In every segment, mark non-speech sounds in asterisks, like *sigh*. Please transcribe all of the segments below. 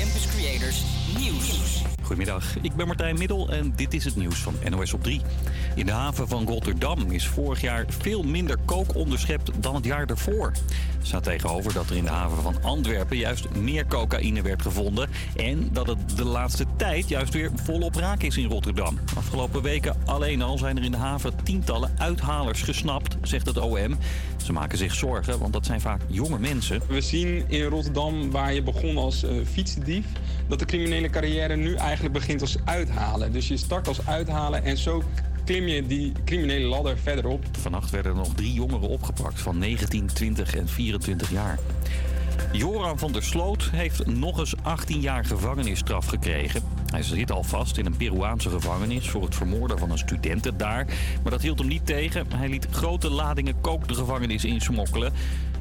Campus Creators Nieuws. Goedemiddag, ik ben Martijn Middel en dit is het nieuws van NOS op 3. In de haven van Rotterdam is vorig jaar veel minder kook onderschept dan het jaar ervoor. Staat tegenover dat er in de haven van Antwerpen juist meer cocaïne werd gevonden. En dat het de laatste tijd juist weer volop raak is in Rotterdam. Afgelopen weken alleen al zijn er in de haven tientallen uithalers gesnapt, zegt het OM. Ze maken zich zorgen, want dat zijn vaak jonge mensen. We zien in Rotterdam, waar je begon als uh, fietsdief, dat de criminele carrière nu eigenlijk begint als uithalen. Dus je start als uithalen en zo klim je die criminele ladder verder op. Vannacht werden er nog drie jongeren opgepakt van 19, 20 en 24 jaar. Joran van der Sloot heeft nog eens 18 jaar gevangenisstraf gekregen. Hij zit al vast in een Peruaanse gevangenis voor het vermoorden van een studenten daar. Maar dat hield hem niet tegen. Hij liet grote ladingen kook de gevangenis insmokkelen.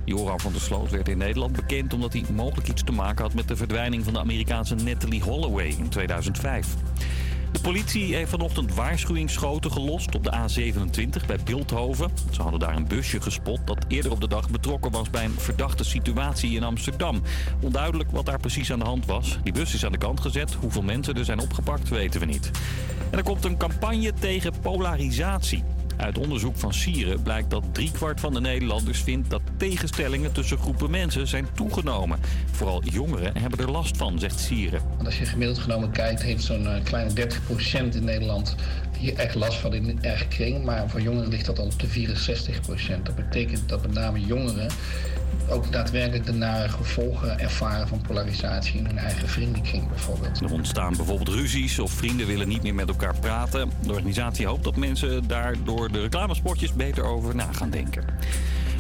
Joran van der Sloot werd in Nederland bekend omdat hij mogelijk iets te maken had met de verdwijning van de Amerikaanse Natalie Holloway in 2005. De politie heeft vanochtend waarschuwingsschoten gelost op de A27 bij Bilthoven. Ze hadden daar een busje gespot dat eerder op de dag betrokken was bij een verdachte situatie in Amsterdam. Onduidelijk wat daar precies aan de hand was. Die bus is aan de kant gezet. Hoeveel mensen er zijn opgepakt weten we niet. En er komt een campagne tegen polarisatie. Uit onderzoek van Sieren blijkt dat driekwart van de Nederlanders vindt dat tegenstellingen tussen groepen mensen zijn toegenomen. Vooral jongeren hebben er last van, zegt Sieren. Als je gemiddeld genomen kijkt, heeft zo'n uh, kleine 30% in Nederland hier echt last van in een eigen kring. Maar voor jongeren ligt dat al op de 64%. Dat betekent dat met name jongeren ook daadwerkelijk de nare gevolgen ervaren van polarisatie in hun eigen vriendenkring bijvoorbeeld. Er ontstaan bijvoorbeeld ruzies of vrienden willen niet meer met elkaar praten. De organisatie hoopt dat mensen daar door de reclamespotjes beter over na gaan denken.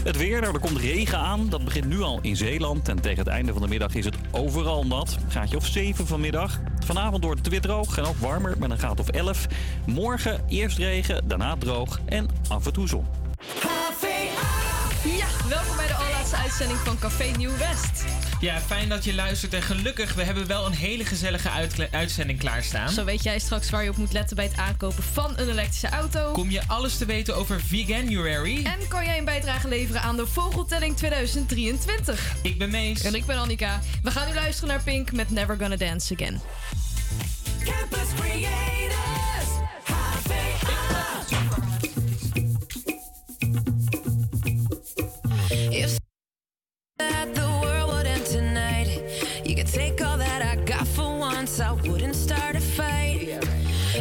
Het weer, nou, er komt regen aan. Dat begint nu al in Zeeland. En tegen het einde van de middag is het overal nat. Gaatje of 7 vanmiddag. Vanavond wordt het weer droog en ook warmer met een graad of 11. Morgen eerst regen, daarna droog en af en toe zon. Ja, welkom bij de allerlaatste uitzending van Café Nieuw West. Ja, fijn dat je luistert en gelukkig, we hebben wel een hele gezellige uitzending klaarstaan. Zo weet jij straks waar je op moet letten bij het aankopen van een elektrische auto. Kom je alles te weten over Veganuary. En kan jij een bijdrage leveren aan de Vogeltelling 2023. Ik ben Mees. En ik ben Annika. We gaan nu luisteren naar Pink met Never Gonna Dance Again. Campus Creators, If that the world would end tonight, you could take all that I got for once. I wouldn't start a fight.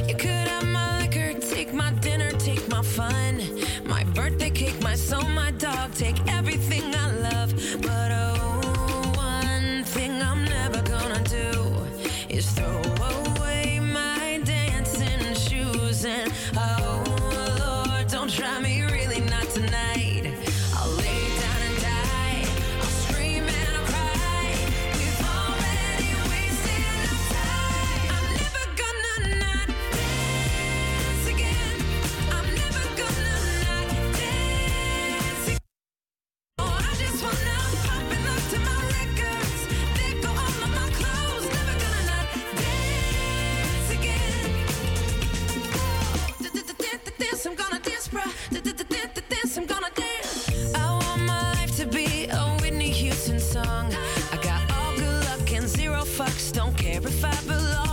You could have my liquor, take my dinner, take my fun, my birthday cake, my soul, my dog, take everything I love. But oh, one thing I'm never gonna do is throw fucks. Don't care if I belong.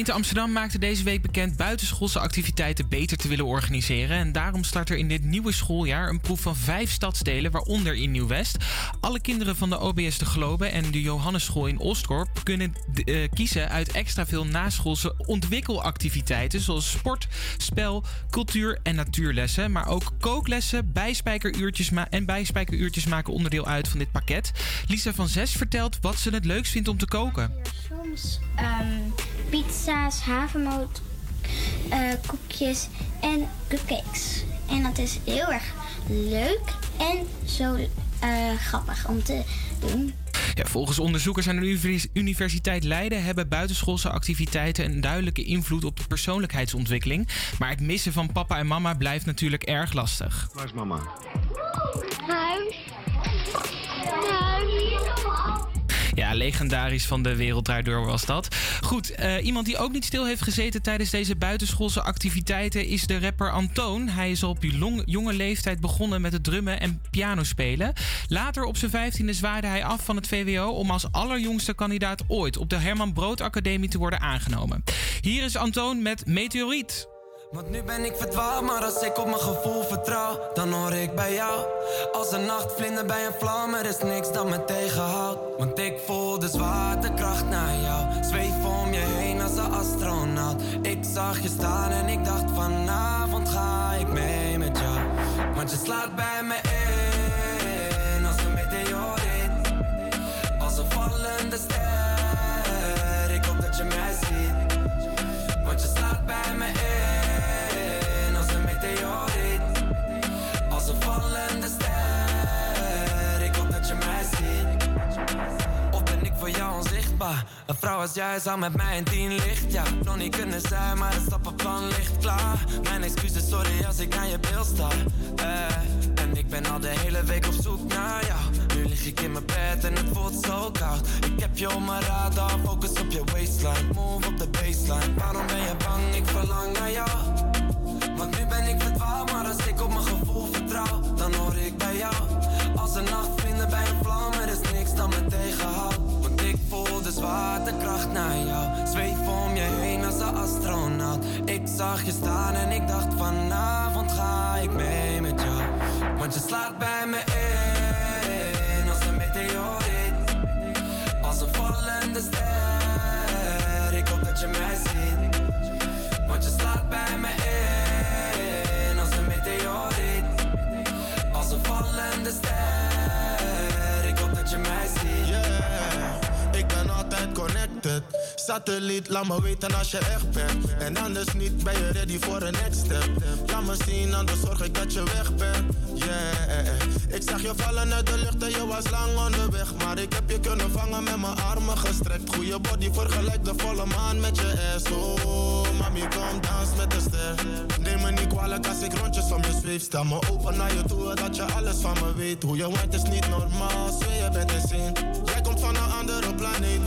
Gemeente Amsterdam maakte deze week bekend buitenschoolse activiteiten beter te willen organiseren. En daarom start er in dit nieuwe schooljaar een proef van vijf stadsdelen, waaronder in Nieuw-West. Alle kinderen van de OBS de Globe en de Johannesschool in Oostkorp kunnen eh, kiezen uit extra veel naschoolse ontwikkelactiviteiten. Zoals sport, spel, cultuur en natuurlessen. Maar ook kooklessen, bijspijkeruurtjes en bijspijkeruurtjes maken onderdeel uit van dit pakket. Lisa van Zes vertelt wat ze het leukst vindt om te koken. Soms pizza's, havermout, eh, koekjes en cupcakes. En dat is heel erg leuk en zo eh, grappig om te doen. Ja, volgens onderzoekers aan de Univers- Universiteit Leiden hebben buitenschoolse activiteiten een duidelijke invloed op de persoonlijkheidsontwikkeling. Maar het missen van papa en mama blijft natuurlijk erg lastig. Waar is mama? Huis. Legendarisch van de Wereld Draait Door was dat. Goed, eh, iemand die ook niet stil heeft gezeten tijdens deze buitenschoolse activiteiten is de rapper Antoon. Hij is al op long- jonge leeftijd begonnen met het drummen en pianospelen. Later op zijn vijftiende zwaaide hij af van het VWO om als allerjongste kandidaat ooit op de Herman Brood Academie te worden aangenomen. Hier is Antoon met Meteoriet. Want nu ben ik verdwaald, maar als ik op mijn gevoel vertrouw, dan hoor ik bij jou. Als een nachtvlinder bij een vlam, er is niks dat me tegenhoudt. Want ik voel de zwaartekracht naar jou. Zweef om je heen als een astronaut. Ik zag je staan en ik dacht vanavond ga ik mee met jou. Want je slaat bij me in als een meteoriet. Als een vallende ster, ik hoop dat je mij ziet. Want je slaat bij me in Een vrouw als jij zou met mij in tien licht, ja. Nog niet kunnen zijn, maar het stappenplan ligt klaar. Mijn excuses, sorry als ik naar je beeld sta. Eh, en ik ben al de hele week op zoek naar jou. Nu lig ik in mijn bed en het voelt zo koud. Ik heb je op mijn radar, focus op je waistline. Move op de baseline. Waarom ben je bang? Ik verlang naar jou. Want nu ben ik verdwaald, maar als ik op mijn gevoel vertrouw, dan hoor ik bij jou. Als een nachtvlinder bij een vlam, er is niks dat me tegenhoudt. De zwaartekracht naar jou. Zweef om je heen als een astronaut. Ik zag je staan en ik dacht vanavond ga ik mee met jou. Want je slaat bij me in als een meteoriet. Als een vallende ster, ik hoop dat je mij ziet. Want je slaat bij me in als een meteoriet. Als een vallende ster, Satelliet, laat me weten als je echt bent. En anders niet, ben je ready voor een next step. Laat me zien, anders zorg ik dat je weg bent. Yeah, ik zag je vallen uit de lucht en je was lang onderweg. Maar ik heb je kunnen vangen met mijn armen gestrekt. Goeie body vergelijk de volle maan met je ass. Oh, mami, kom dans met de ster. Neem me niet kwalijk als ik rondjes om je zweef. Stel me open naar je toe, dat je alles van me weet. Hoe je waait is niet normaal, zweer je bent insane. Jij komt van een andere planeet,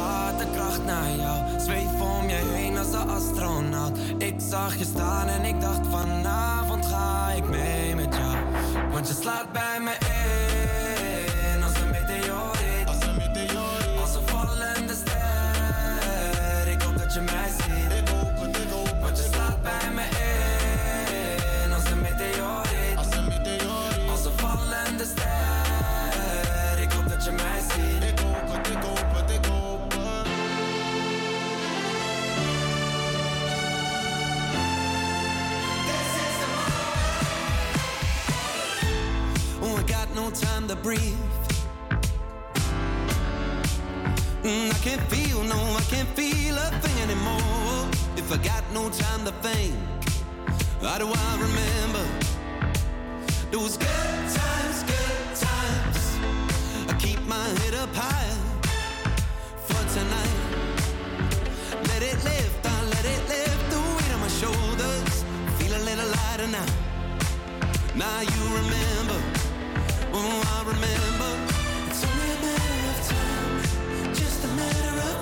zwaartekracht naar jou. Zweef om je heen als een astronaut. Ik zag je staan en ik dacht vanavond ga ik mee met jou. Want je slaat bij me in no time to breathe. Mm, I can't feel, no, I can't feel a thing anymore. If I got no time to think, how do I remember those good times, good times? I keep my head up high for tonight. Let it lift, I let it lift the weight on my shoulders. Feel a little lighter now. Now you remember, oh, I remember. It's only a matter of time, just a matter of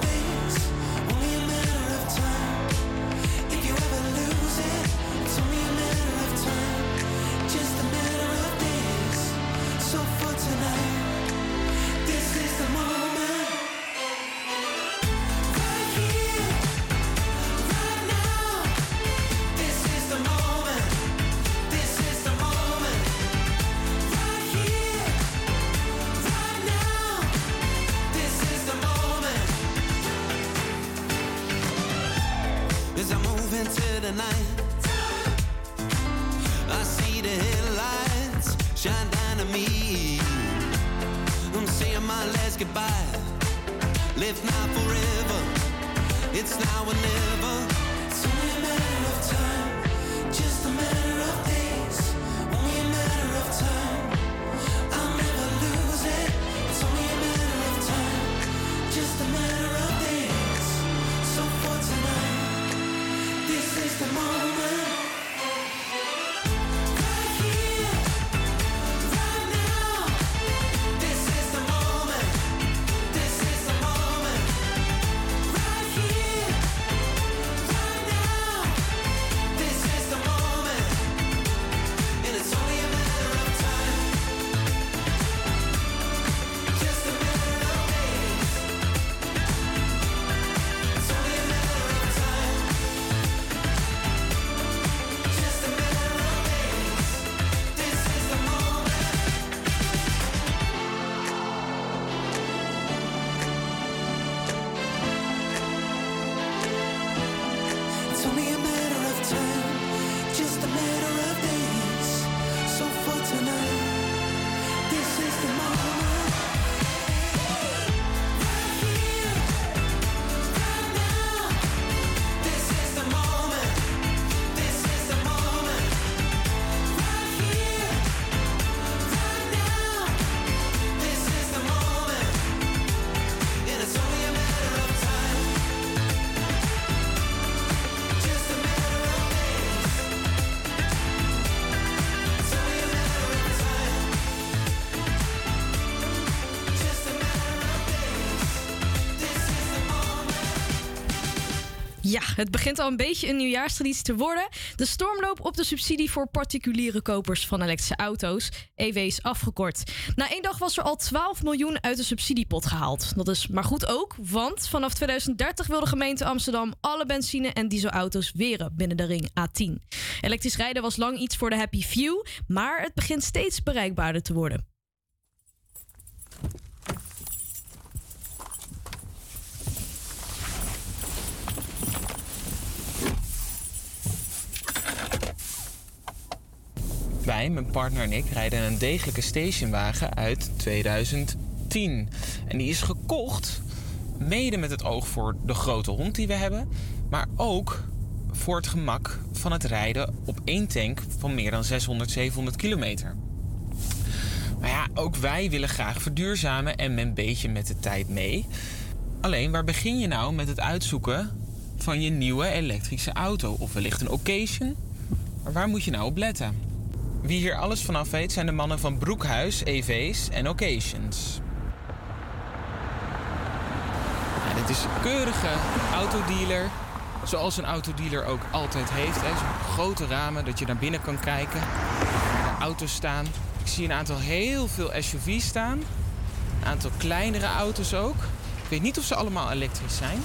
Ja, het begint al een beetje een nieuwjaarstraditie te worden. De stormloop op de subsidie voor particuliere kopers van elektrische auto's, EV's afgekort. Na één dag was er al 12 miljoen uit de subsidiepot gehaald. Dat is maar goed ook, want vanaf 2030 wil de gemeente Amsterdam alle benzine- en dieselauto's weren binnen de ring A10. Elektrisch rijden was lang iets voor de happy few, maar het begint steeds bereikbaarder te worden. Wij, mijn partner en ik, rijden een degelijke stationwagen uit 2010. En die is gekocht mede met het oog voor de grote hond die we hebben, maar ook voor het gemak van het rijden op één tank van meer dan 600, 700 kilometer. Maar ja, ook wij willen graag verduurzamen en een beetje met de tijd mee. Alleen, waar begin je nou met het uitzoeken van je nieuwe elektrische auto? Of wellicht een occasion? Maar waar moet je nou op letten? Wie hier alles vanaf weet zijn de mannen van Broekhuis, EV's en Occasions. Dit is een keurige autodealer. Zoals een autodealer ook altijd heeft. Zo'n grote ramen dat je naar binnen kan kijken. Auto's staan. Ik zie een aantal heel veel SUV's staan. Een aantal kleinere auto's ook. Ik weet niet of ze allemaal elektrisch zijn.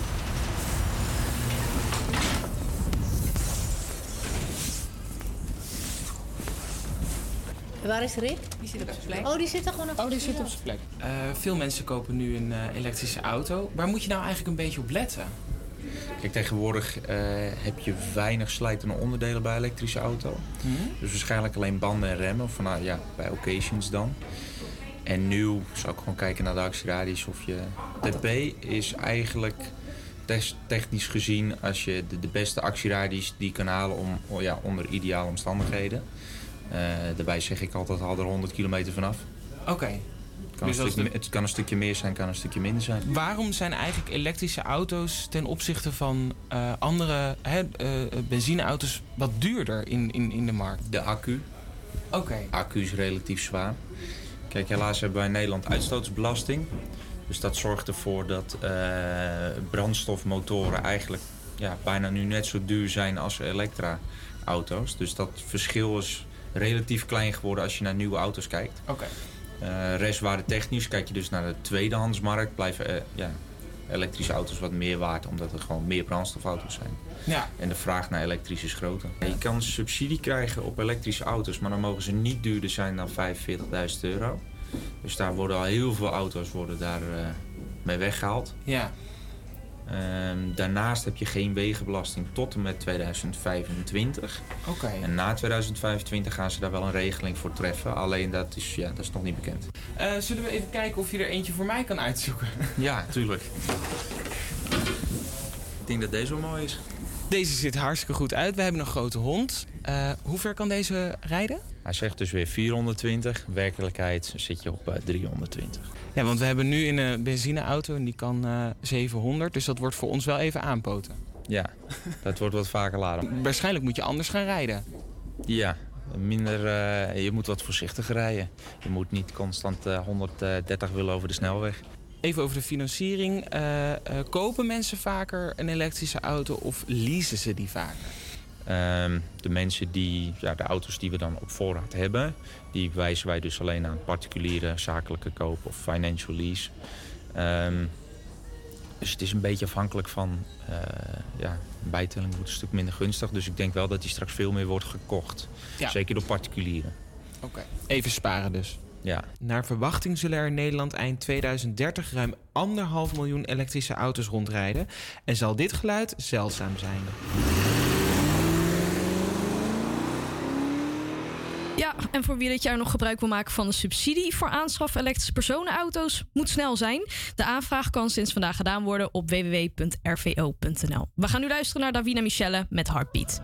Waar is Rick? Die zit op zijn plek. Oh, die zit er gewoon op Oh, die zit op zijn plek. Eh, veel mensen kopen nu een eh, elektrische auto. Waar moet je nou eigenlijk een beetje op letten? Kijk, tegenwoordig eh, heb je weinig slijtende onderdelen bij elektrische auto. Dus waarschijnlijk alleen banden en remmen. Of nou, ja, bij occasions dan. En nu zou ik gewoon kijken naar de actieradius of je... TP is eigenlijk technisch gezien als je de, de beste actieradius die je kan halen om, oh ja, onder ideale omstandigheden. Eh, daarbij zeg ik altijd, haal er 100 kilometer vanaf. Oké. Het kan, Dus de- Het kan een stukje meer zijn, kan een stukje minder zijn. Waarom zijn eigenlijk elektrische auto's ten opzichte van eh, andere hè, eh, benzineauto's wat duurder in, in, in de markt? De accu. Oké. Accu is relatief zwaar. Kijk, helaas hebben wij in Nederland uitstootsbelasting. Dus dat zorgt ervoor dat brandstofmotoren eigenlijk ja, bijna nu net zo duur zijn als elektra-auto's. Dus dat verschil is relatief klein geworden als je naar nieuwe auto's kijkt. Oké. Eh restwaarde technisch, kijk je dus naar de tweedehandsmarkt, blijven eh, ja, elektrische auto's wat meer waard, omdat er gewoon meer brandstofauto's zijn. Ja. En de vraag naar elektrisch is groter. Je kan subsidie krijgen op elektrische auto's, maar dan mogen ze niet duurder zijn dan 45.000 euro. Dus daar worden al heel veel auto's worden daar, eh, mee weggehaald. Ja. Ehm, daarnaast heb je geen wegenbelasting tot en met 2025. Oké. En na 2025 gaan ze daar wel een regeling voor treffen. Alleen dat is, ja, dat is nog niet bekend. Eh, zullen we even kijken of je er eentje voor mij kan uitzoeken? *laughs* Ja, tuurlijk. Ik denk dat deze wel mooi is. Deze ziet hartstikke goed uit. We hebben een grote hond. Eh, hoe ver kan deze rijden? Hij zegt dus weer 420. Werkelijkheid zit je op eh, 320. Ja, want we hebben nu in een benzineauto en die kan eh 700. Dus dat wordt voor ons wel even aanpoten. Ja, dat wordt wat vaker laden. Waarschijnlijk moet je anders gaan rijden. Ja, minder, eh, je moet wat voorzichtiger rijden. Je moet niet constant eh, 130 willen over de snelweg. Even over de financiering. Eh, eh, kopen mensen vaker een elektrische auto of leasen ze die vaker? Ehm, de mensen die, ja, de auto's die we dan op voorraad hebben, die wijzen wij dus alleen aan particuliere zakelijke koop of financial lease. Ehm, dus het is een beetje afhankelijk van, eh, ja, bijtelling wordt een stuk minder gunstig. Dus ik denk wel dat die straks veel meer wordt gekocht. Ja. Zeker door particulieren. Oké. Even sparen dus. Ja. Naar verwachting zullen er in Nederland eind 2030 ruim anderhalf miljoen elektrische auto's rondrijden. En zal dit geluid zeldzaam zijn. En voor wie dit jaar nog gebruik wil maken van de subsidie voor aanschaf elektrische personenauto's, moet snel zijn. De aanvraag kan sinds vandaag gedaan worden op www.rvo.nl. We gaan nu luisteren naar Davina Michelle met Heartbeat.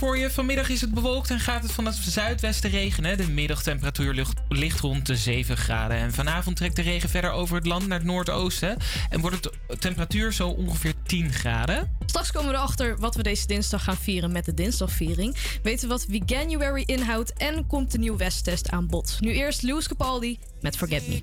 voor je. Vanmiddag is het bewolkt en gaat het van het zuidwesten regenen. De middagtemperatuur ligt rond de 7 graden. En vanavond trekt de regen verder over het land naar het noordoosten. En wordt de temperatuur zo ongeveer 10 graden. Straks komen we erachter wat we deze dinsdag gaan vieren met de dinsdagviering. Weten wat Veganuary inhoudt en komt de nieuwe Westtest aan bod. Nu eerst Louis Capaldi met Forget Me.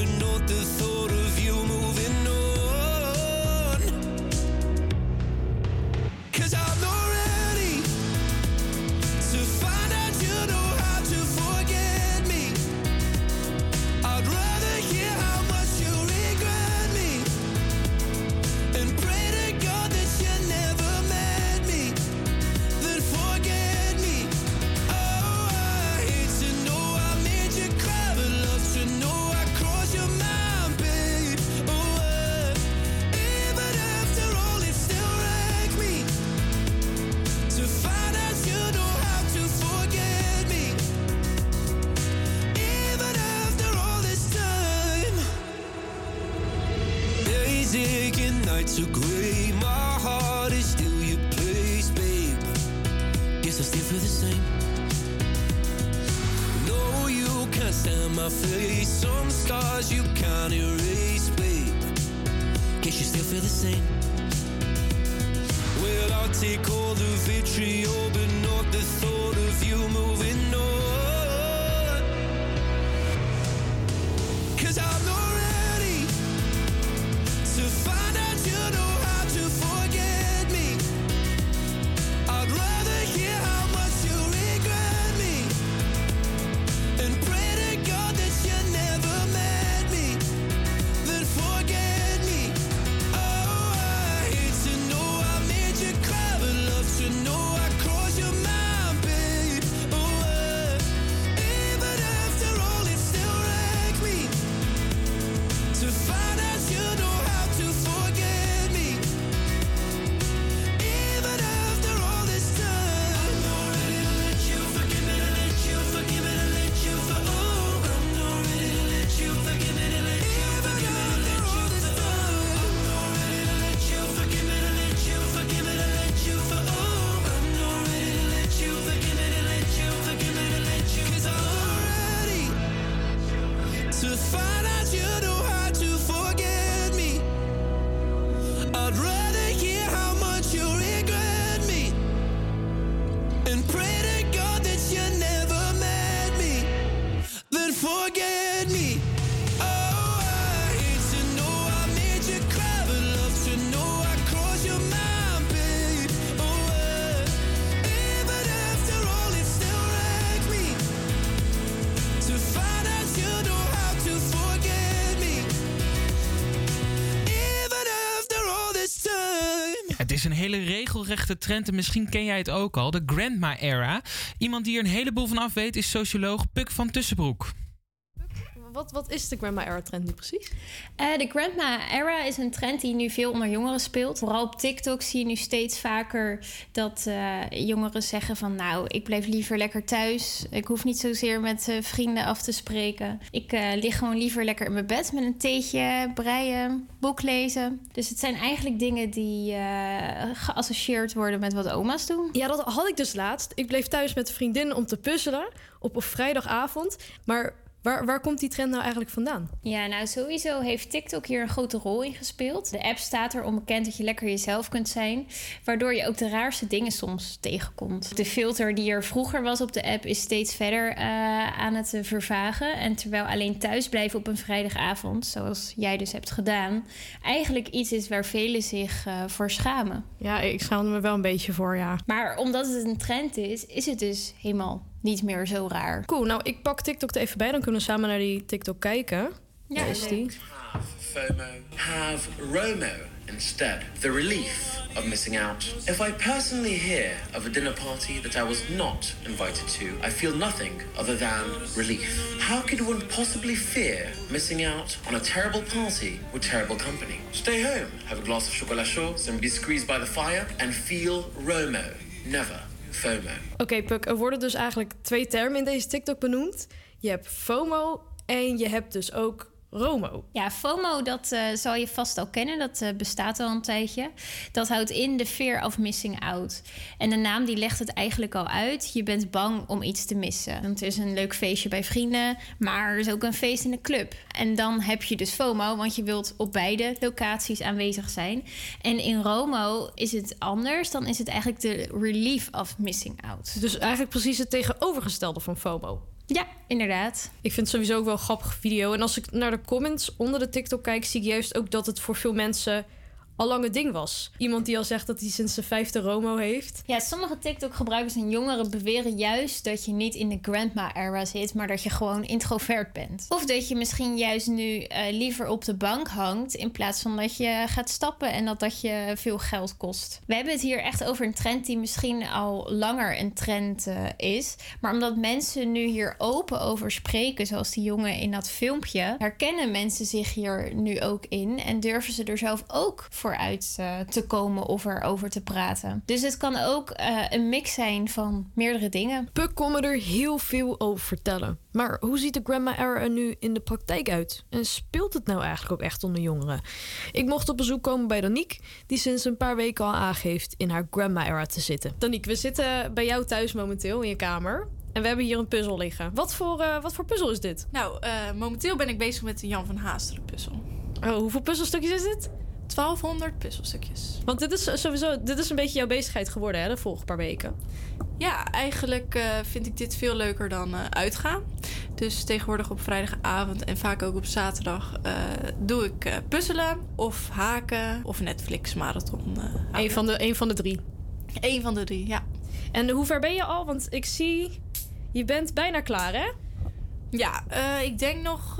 trend. En misschien ken jij het ook al, de grandma era. Iemand die er een heleboel van af weet is socioloog Puk van Tussenbroek is de Grandma Era trend nu precies? Eh, de Grandma Era is een trend die nu veel onder jongeren speelt. Vooral op TikTok zie je nu steeds vaker dat eh, jongeren zeggen van... nou, ik blijf liever lekker thuis. Ik hoef niet zozeer met eh, vrienden af te spreken. Ik eh, lig gewoon liever lekker in mijn bed met een theetje, breien, boek lezen. Dus het zijn eigenlijk dingen die eh, geassocieerd worden met wat oma's doen. Ja, dat had ik dus laatst. Ik bleef thuis met een vriendin om te puzzelen op een vrijdagavond. Maar waar, waar komt die trend nou eigenlijk vandaan? Ja, nou sowieso heeft TikTok hier een grote rol in gespeeld. De app staat er onbekend dat je lekker jezelf kunt zijn, waardoor je ook de raarste dingen soms tegenkomt. De filter die er vroeger was op de app is steeds verder eh, aan het eh, vervagen. En terwijl alleen thuisblijven op een vrijdagavond, zoals jij dus hebt gedaan, eigenlijk iets is waar velen zich eh, voor schamen. Ja, ik schaamde me wel een beetje voor, ja. Maar omdat het een trend is, is het dus helemaal niet meer zo raar. Cool, nou ik pak TikTok er even bij, dan kunnen we samen naar die TikTok kijken. Ja, is die. have FOMO, have ROMO instead. The relief of missing out. If I personally hear of a dinner party that I was not invited to, I feel nothing other than relief. How could one possibly fear missing out on a terrible party with terrible company? Stay home, have a glass of chocolat chaud, some biscuits by the fire, and feel ROMO, never FOMO. Oké, Puk, er worden dus eigenlijk twee termen in deze TikTok benoemd. Je hebt FOMO en je hebt dus ook ROMO. Ja, FOMO, dat eh, zal je vast al kennen. Dat eh, bestaat al een tijdje. Dat houdt in de fear of missing out. En de naam die legt het eigenlijk al uit. Je bent bang om iets te missen. Want er is een leuk feestje bij vrienden, maar er is ook een feest in de club. En dan heb je dus FOMO, want je wilt op beide locaties aanwezig zijn. En in ROMO is het anders. Dan is het eigenlijk de relief of missing out. Dus eigenlijk precies het tegenovergestelde van FOMO. Ja, inderdaad. Ik vind het sowieso ook wel een grappige video. En als ik naar de comments onder de TikTok kijk, zie ik juist ook dat het voor veel mensen al lang ding was. Iemand die al zegt dat hij sinds zijn vijfde Romo heeft. Ja, sommige TikTok-gebruikers en jongeren beweren juist dat je niet in de grandma-era zit, maar dat je gewoon introvert bent. Of dat je misschien juist nu eh, liever op de bank hangt in plaats van dat je gaat stappen en dat dat je veel geld kost. We hebben het hier echt over een trend die misschien al langer een trend eh, is, maar omdat mensen nu hier open over spreken, zoals die jongen in dat filmpje, herkennen mensen zich hier nu ook in en durven ze er zelf ook voor uit eh, te komen of erover te praten. Dus het kan ook eh, een mix zijn van meerdere dingen. Puk kon me er heel veel over vertellen. Maar hoe ziet de Grandma Era er nu in de praktijk uit? En speelt het nou eigenlijk ook echt onder jongeren? Ik mocht op bezoek komen bij Danique, die sinds een paar weken al aangeeft in haar Grandma Era te zitten. Danique, we zitten bij jou thuis momenteel in je kamer. En we hebben hier een puzzel liggen. Wat voor, eh, wat voor puzzel is dit? Nou, eh, momenteel ben ik bezig met de Jan van Haasteren puzzel. Oh, hoeveel puzzelstukjes is dit? 1200 puzzelstukjes. Want dit is sowieso dit is een beetje jouw bezigheid geworden, hè, de vorige paar weken. Ja, eigenlijk eh, vind ik dit veel leuker dan eh, uitgaan. Dus tegenwoordig op vrijdagavond en vaak ook op zaterdag eh, doe ik puzzelen of haken of Netflix marathon. Eén van, de, een van de drie. Eén van de drie, ja. En hoe ver ben je al? Want ik zie, je bent bijna klaar, hè? Ja, ik denk nog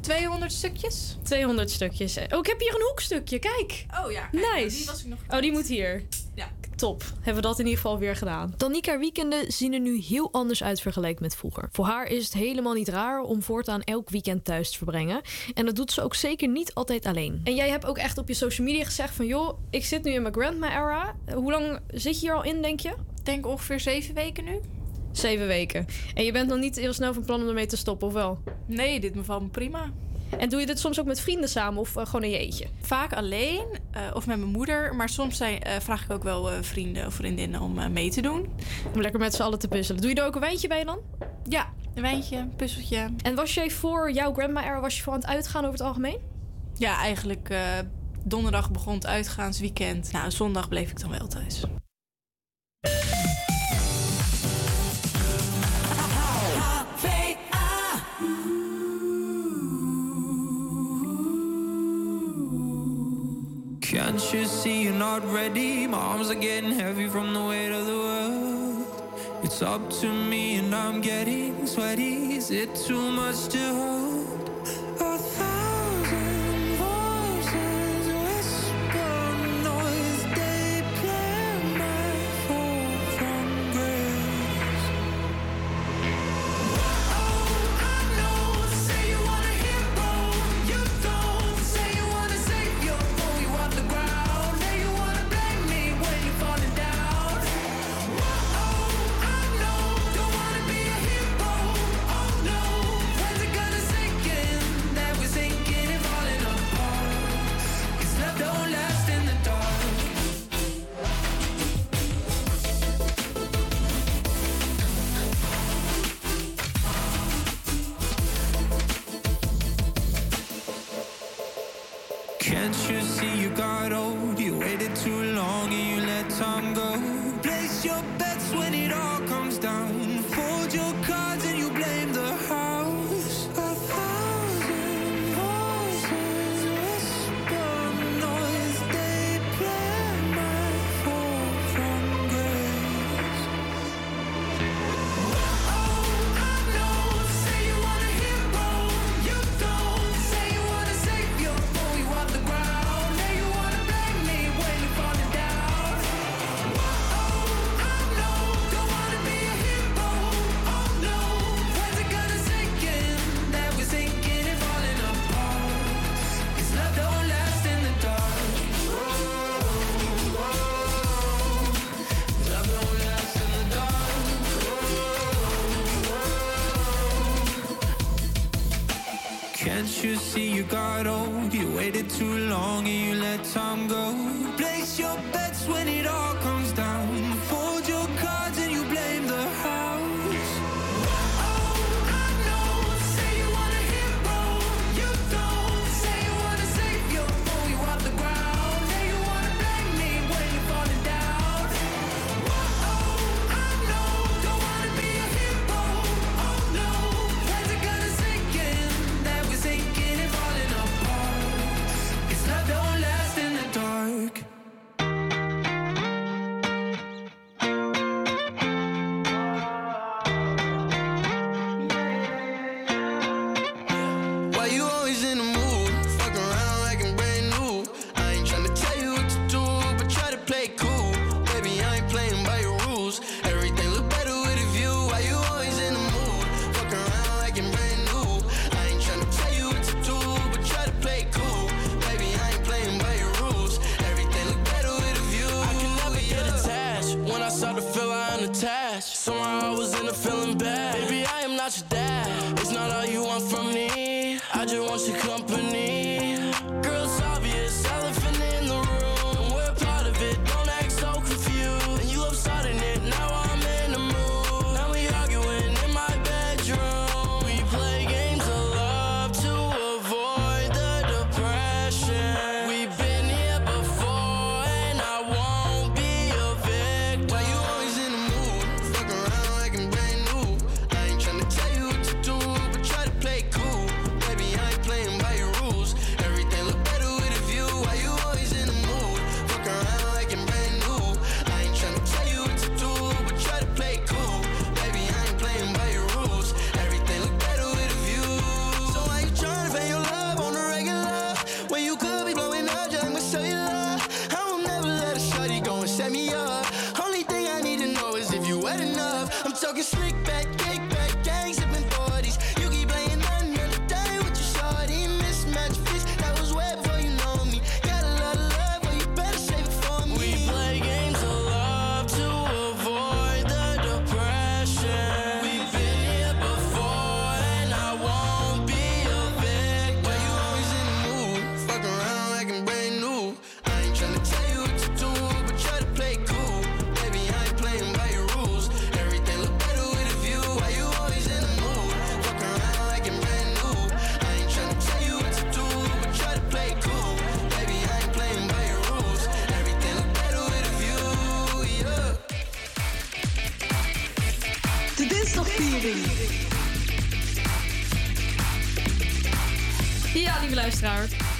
200 stukjes. 200 stukjes. Oh, ik heb hier een hoekstukje, kijk. Oh ja, kijk, nice. Die was ik nog oh, die moet hier. Ja. Top. Hebben we dat in ieder geval weer gedaan. Danica weekenden zien er nu heel anders uit vergeleken met vroeger. Voor haar is het helemaal niet raar om voortaan elk weekend thuis te verbrengen. En dat doet ze ook zeker niet altijd alleen. En jij hebt ook echt op je social media gezegd van... joh, ik zit nu in mijn grandma era. Hoe lang zit je hier al in, denk je? Ik denk ongeveer zeven weken nu. Zeven weken. En je bent nog niet heel snel van plan om ermee te stoppen, of wel? Nee, dit bevalt me prima. En doe je dit soms ook met vrienden samen of uh, gewoon in je eentje? Vaak alleen uh, of met mijn moeder. Maar soms zijn, uh, vraag ik ook wel vrienden of vriendinnen om mee te doen. Om lekker met z'n allen te puzzelen. Doe je er ook een wijntje bij dan? Ja, een wijntje, een puzzeltje. En was jij voor jouw grandma era was je voor aan het uitgaan over het algemeen? Ja, eigenlijk donderdag begon het uitgaansweekend. Nou, zondag bleef ik dan wel thuis. Can't you see you're not ready? My arms are getting heavy from the weight of the world. It's up to me and I'm getting sweaty. Is it too much to hold?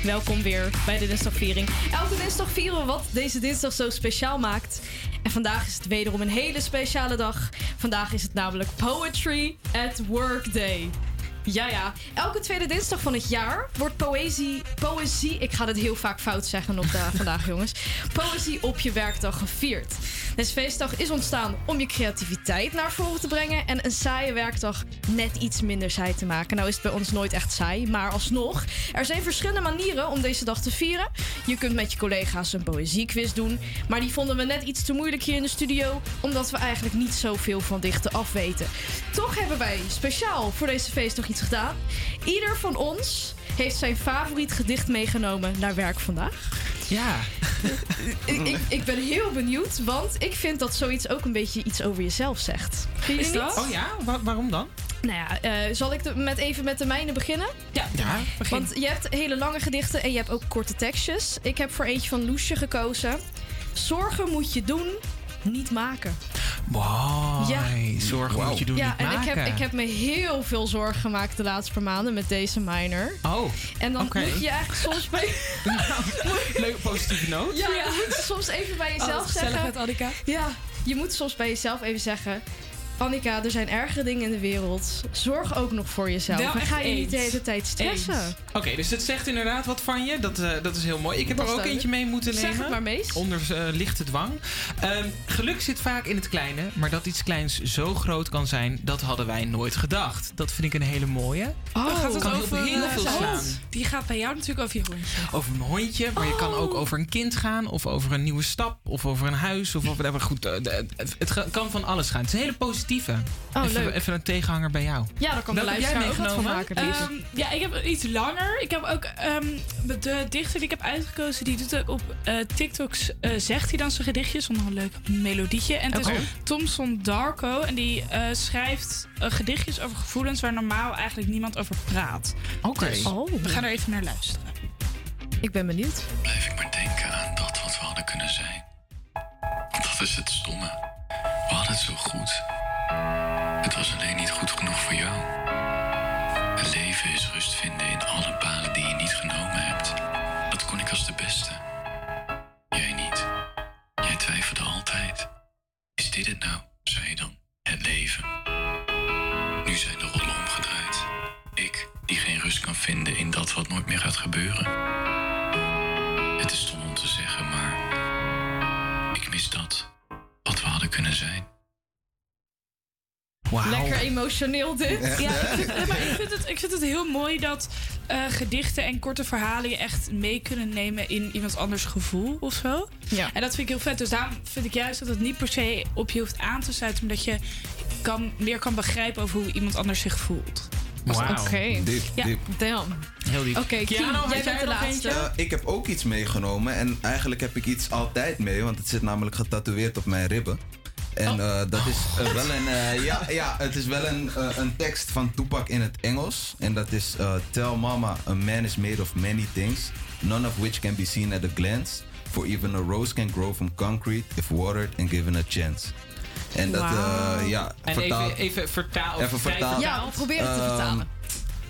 Welkom weer bij de dinsdagviering. Elke dinsdag vieren we wat deze dinsdag zo speciaal maakt. En vandaag is het wederom een hele speciale dag. Vandaag is het namelijk Poetry at Work Day. Ja, ja. Elke tweede dinsdag van het jaar wordt poëzie. Poëzie. Ik ga het heel vaak fout zeggen op de, *laughs* vandaag, jongens. Poëzie op je werkdag gevierd. Deze feestdag is ontstaan om je creativiteit naar voren te brengen. En een saaie werkdag net iets minder saai te maken. Nou is het bij ons nooit echt saai, maar alsnog. Er zijn verschillende manieren om deze dag te vieren. Je kunt met je collega's een poëziequiz doen, maar die vonden we net iets te moeilijk hier in de studio, omdat we eigenlijk niet zoveel van dichten afweten. Toch hebben wij speciaal voor deze feest nog iets gedaan. Ieder van ons heeft zijn favoriet gedicht meegenomen naar werk vandaag. Ja. *laughs* ik, ik, ik ben heel benieuwd, want ik vind dat zoiets ook een beetje iets over jezelf zegt. Vind je Is dat? Oh ja? Wa- waarom dan? Nou ja, eh, zal ik de- met even met de mijne beginnen? Ja, ja begin. Want je hebt hele lange gedichten en je hebt ook korte tekstjes. Ik heb voor eentje van Loesje gekozen. Zorgen moet je doen, niet maken. Wow. Ja. Zorgen moet je doen, ja, niet en ik heb, ik heb me heel veel zorgen gemaakt de laatste paar maanden met deze minor. Oh, En dan moet je eigenlijk soms bij... *laughs* Leuke positieve noot. Ja, je moet soms even bij Oh, jezelf gezellig zeggen... met Annika. Ja, je moet soms bij jezelf even zeggen... Annika, er zijn ergere dingen in de wereld. Zorg ook nog voor jezelf. En echt ga je niet de hele tijd stressen. Oké, dus het zegt inderdaad wat van je. Dat, eh, dat is heel mooi. Ik heb Dat er ook eentje mee moeten Zeg nemen. het maar, Mees. Onder eh, lichte dwang. Ehm, geluk zit vaak in het kleine. Maar dat iets kleins zo groot kan zijn, dat hadden wij nooit gedacht. Dat vind ik een hele mooie. Oh, gaat het kan over heel, heel eh, veel slaan. Die gaat bij jou natuurlijk over je hondje. Over een hondje, maar je kan ook Oh. over een kind gaan, of over een nieuwe stap, of over een huis, of over whatever. Goed, eh, het, kan van alles gaan. Het is een hele positieve. Oh, even, leuk. even een tegenhanger bij jou. Ja, daar kan de luisteraar ook wat van meegenomen? maken. Ehm, ja, ik heb iets langer. Ik heb ook ehm, de dichter die ik heb uitgekozen, die doet ook op eh, TikToks, eh, zegt hij dan zijn gedichtjes zonder een leuk melodietje. En het is Thomson Darko en die eh, schrijft gedichtjes over gevoelens waar normaal eigenlijk niemand over praat. Oké. Dus Oh. we gaan er even naar luisteren. Ik ben benieuwd. blijf ik maar denken aan dat wat we hadden kunnen zijn. Dat is het stomme. We hadden het zo goed. Het was alleen niet goed genoeg voor jou. Het leven is rust vinden in alle paden die je niet genomen hebt. Dat kon ik als de beste. Jij niet. Jij twijfelde altijd. Is dit het nou, zei je dan? Het leven. Nu zijn de rollen omgedraaid. Ik, die geen rust kan vinden in dat wat nooit meer gaat gebeuren. Emotioneel dit. Ja, ik vind, maar ik vind, het, ik vind het heel mooi dat eh, gedichten en korte verhalen je echt mee kunnen nemen in iemand anders gevoel of zo. Ja. En dat vind ik heel vet. Dus daarom vind ik juist dat het niet per se op je hoeft aan te sluiten, omdat je kan, meer kan begrijpen over hoe iemand anders zich voelt. Wauw. Oké. Diep, Ja. diep. Damn. Heel lief. Oké, Kian, jij bent de laatste. Ik heb ook iets meegenomen en eigenlijk heb ik iets altijd mee, want het zit namelijk getatoeëerd op mijn ribben. En eh, dat is eh, wel een, eh, ja, ja, het is wel een, een tekst van Tupac in het Engels. En dat is eh, Tell mama, a man is made of many things, none of which can be seen at a glance. For even a rose can grow from concrete if watered and given a chance. En dat, eh, ja, En even, even vertaal. Even vertaald. Ja, probeer het te Ehm, vertalen.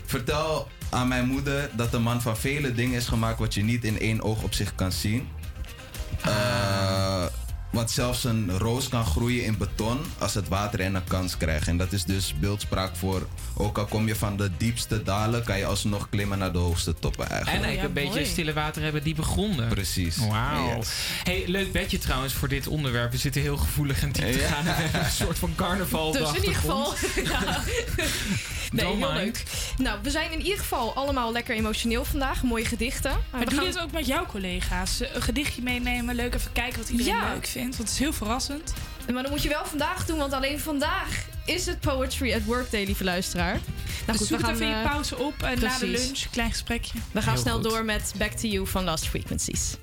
Vertel aan mijn moeder dat een man van vele dingen is gemaakt wat je niet in één oog op zich kan zien. Eh, want zelfs een roos kan groeien in beton als het water en een kans krijgt. En dat is dus beeldspraak voor, ook al kom je van de diepste dalen, kan je alsnog klimmen naar de hoogste toppen eigenlijk. En eigenlijk een beetje stille water hebben diepe gronden. Precies. Wauw. Yes. Hey, leuk bedje trouwens voor dit onderwerp. We zitten heel gevoelig en diep te Ja. gaan. En we hebben een soort van carnaval Dus in ieder geval. *laughs* ja. Nee, Don't heel mind. leuk. Nou, we zijn in ieder geval allemaal lekker emotioneel vandaag. Mooie gedichten. Maar we doe gaan- dit ook met jouw collega's. Een gedichtje meenemen, leuk even kijken wat iedereen Ja. leuk vindt. Want het is heel verrassend. Maar dan moet je wel vandaag doen, want alleen vandaag is het Poetry at Work Day, lieve luisteraar. Nou dus goed, zoek we gaan even je eh, pauze op en na de lunch, klein gesprekje. We gaan Heel snel goed. door met Back to You van Last Frequencies.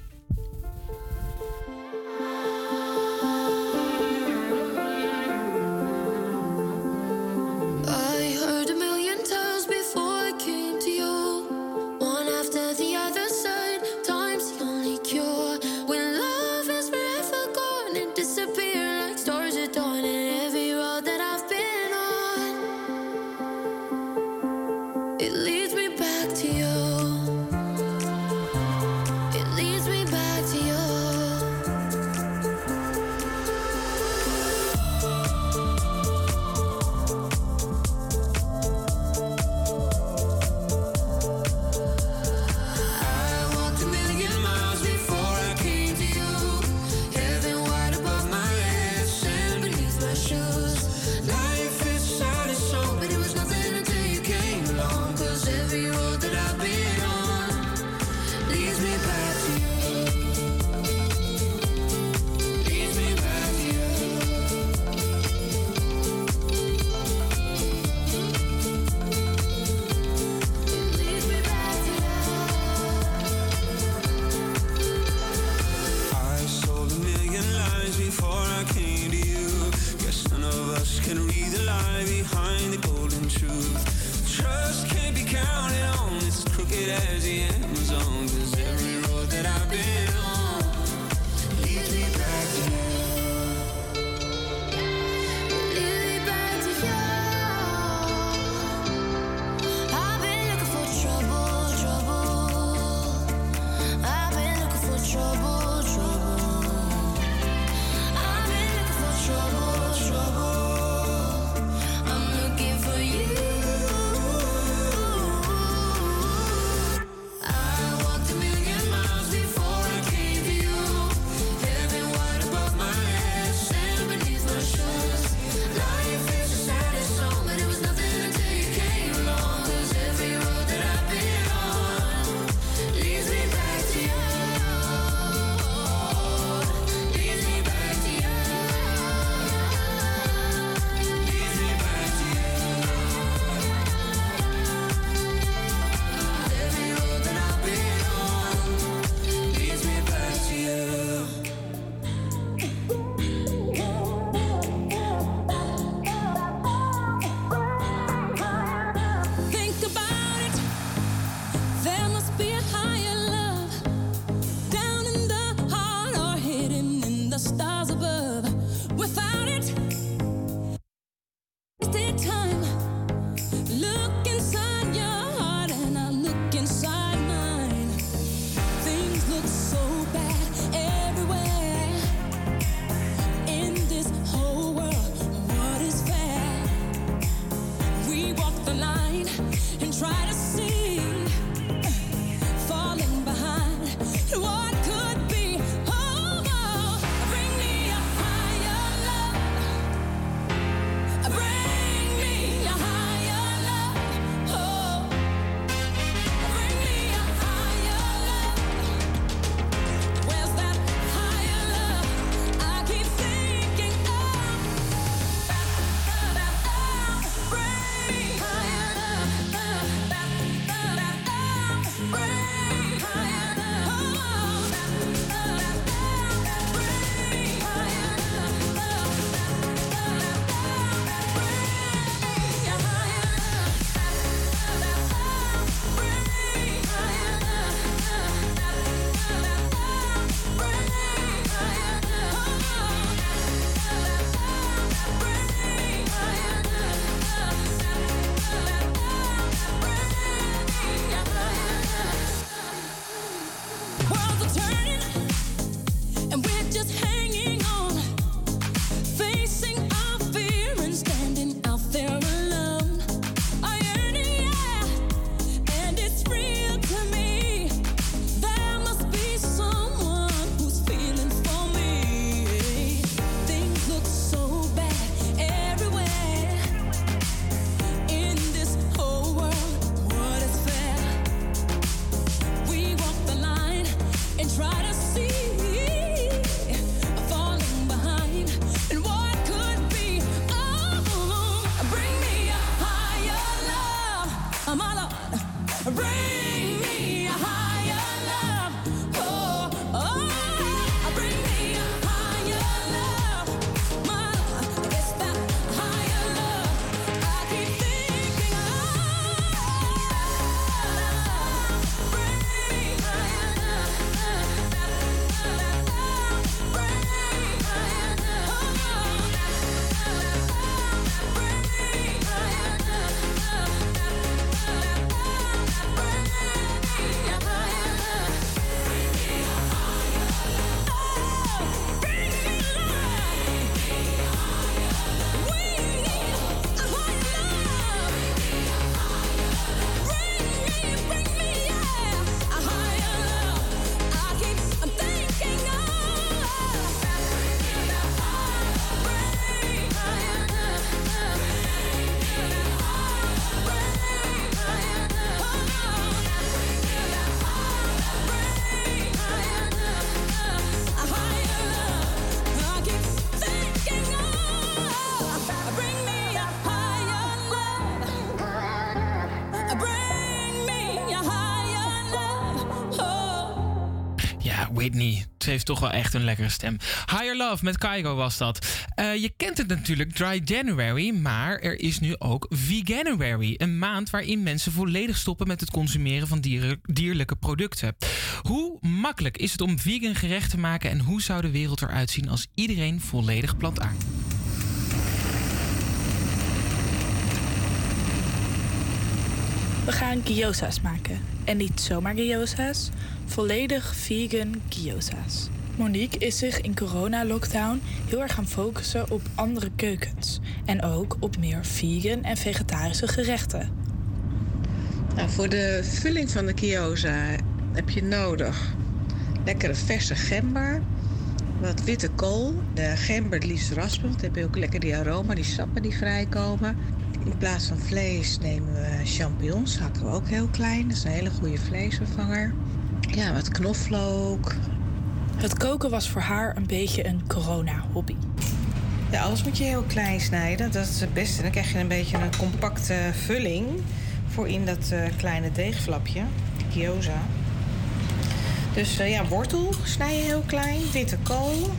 Heeft toch wel echt een lekkere stem. Higher Love met Kygo was dat. Eh, je kent het natuurlijk, Dry January. Maar er is nu ook Veganuary. Een maand waarin mensen volledig stoppen met het consumeren van dierlijke producten. Hoe makkelijk is het om vegan gerecht te maken... en hoe zou de wereld eruit zien als iedereen volledig plantaardig? We gaan gyoza's maken. En niet zomaar gyoza's, volledig vegan gyoza's. Monique is zich in corona-lockdown heel erg gaan focussen op andere keukens. En ook op meer vegan en vegetarische gerechten. Nou, voor de vulling van de gyoza heb je nodig lekkere verse gember, wat witte kool. De gember liefst raspen, want dan heb je ook lekker die aroma, die sappen die vrijkomen. In plaats van vlees nemen we champignons, hakken we ook heel klein. Dat is een hele goede vleesvervanger. Ja, wat knoflook. Het koken was voor haar een beetje een corona-hobby. Ja, alles moet je heel klein snijden. Dat is het beste. Dan krijg je een beetje een compacte vulling voor in dat eh, kleine deegflapje, de gyoza. Dus eh, ja, wortel snij je heel klein, witte kool,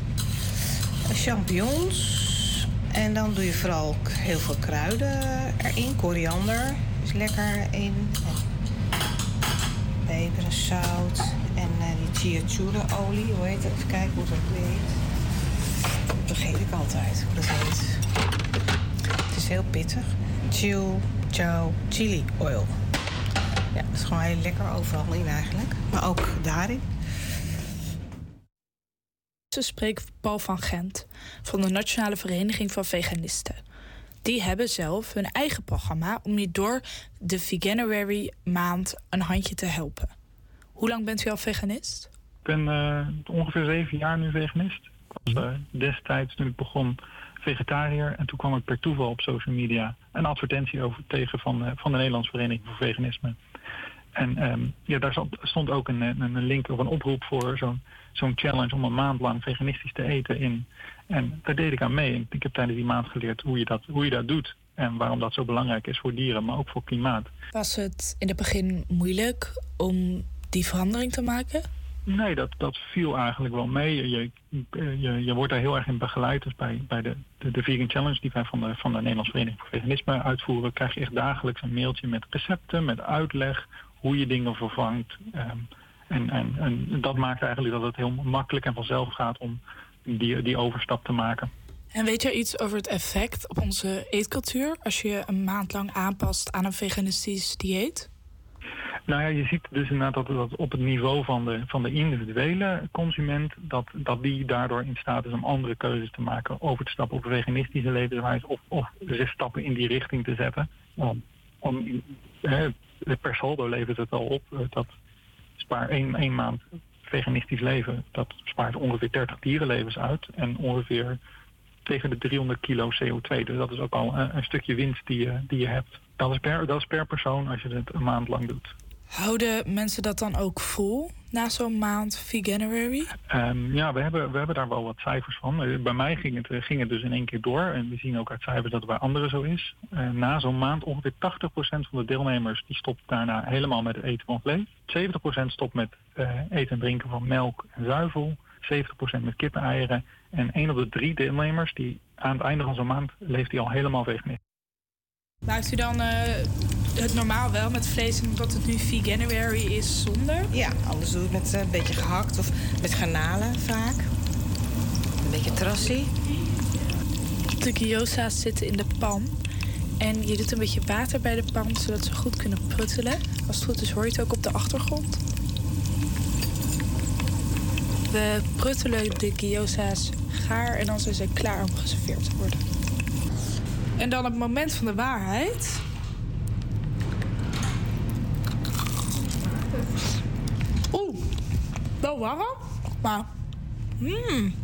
champignons. En dan doe je vooral heel veel kruiden erin. Koriander is lekker in. Peper en zout. En eh, die chia olie, hoe heet dat? Even kijken hoe dat heet. Dat vergeet ik altijd hoe dat heet. Het is heel pittig. Chill, chow, chili oil. Ja, dat is gewoon heel lekker overal in eigenlijk. Maar ook daarin. Ze spreekt Paul van Gent van de Nationale Vereniging van Veganisten. Die hebben zelf hun eigen programma om je door de Veganuary maand een handje te helpen. Hoe lang bent u al veganist? Ik ben eh, ongeveer zeven jaar nu veganist. Ik was eh, destijds, toen ik begon, vegetariër. En toen kwam ik per toeval op social media een advertentie over tegen van, eh, van de Nederlandse Vereniging voor Veganisme. En ehm, ja, daar stond- stond ook een, een een link of een oproep voor zo'n zo'n challenge om een maand lang veganistisch te eten in. En daar deed ik aan mee. Ik heb tijdens die maand geleerd hoe je dat, hoe je dat doet. En waarom dat zo belangrijk is voor dieren, maar ook voor klimaat. Was het in het begin moeilijk om die verandering te maken? Nee, dat, dat viel eigenlijk wel mee. Je, je, je wordt daar heel erg in begeleid. Dus bij, bij de, de, de Vegan Challenge die wij van de, van de Nederlandse Vereniging voor Veganisme uitvoeren, krijg je echt dagelijks een mailtje met recepten, met uitleg, hoe je dingen vervangt. Ehm, en, en, en dat maakt eigenlijk dat het heel makkelijk en vanzelf gaat om die, die overstap te maken. En weet je iets over het effect op onze eetcultuur als je een maand lang aanpast aan een veganistisch dieet? Nou ja, je ziet dus inderdaad dat, dat op het niveau van de, van de individuele consument, dat, dat die daardoor in staat is om andere keuzes te maken, over te stappen op een veganistische levenswijze of, of zes stappen in die richting te zetten. Om, om, per saldo levert het al op. eh, Dat spaar één, één maand veganistisch leven, dat spaart ongeveer 30 dierenlevens uit en ongeveer tegen de 300 kilo CO2. Dus dat is ook al een, een stukje winst die je, die je hebt. Dat is, per, dat is per persoon als je het een maand lang doet. Houden mensen dat dan ook vol na zo'n maand Veganuary? Ehm, ja, we hebben, we hebben daar wel wat cijfers van. Eh, Bij mij ging het, eh, ging het dus in één keer door. En we zien ook uit cijfers dat het bij anderen zo is. Eh, na zo'n maand ongeveer 80% van de deelnemers die stopt daarna helemaal met het eten van vlees. 70% stopt met eten en drinken van melk en zuivel. 70% met kippeneieren. En één op de drie deelnemers die aan het einde van zo'n maand leeft die al helemaal veganistisch. Maakt u dan het normaal wel met vlees en omdat het nu Veganuary is zonder? Ja, anders doe ik met eh, een beetje gehakt of met garnalen vaak. Een beetje trassie. De gyoza's zitten in de pan. En je doet een beetje water bij de pan, zodat ze goed kunnen pruttelen. Als het goed is hoor je het ook op de achtergrond. We pruttelen de gyoza's gaar en dan zijn ze klaar om geserveerd te worden. En dan het moment van de waarheid. Oeh, wel warm, maar... Mmm.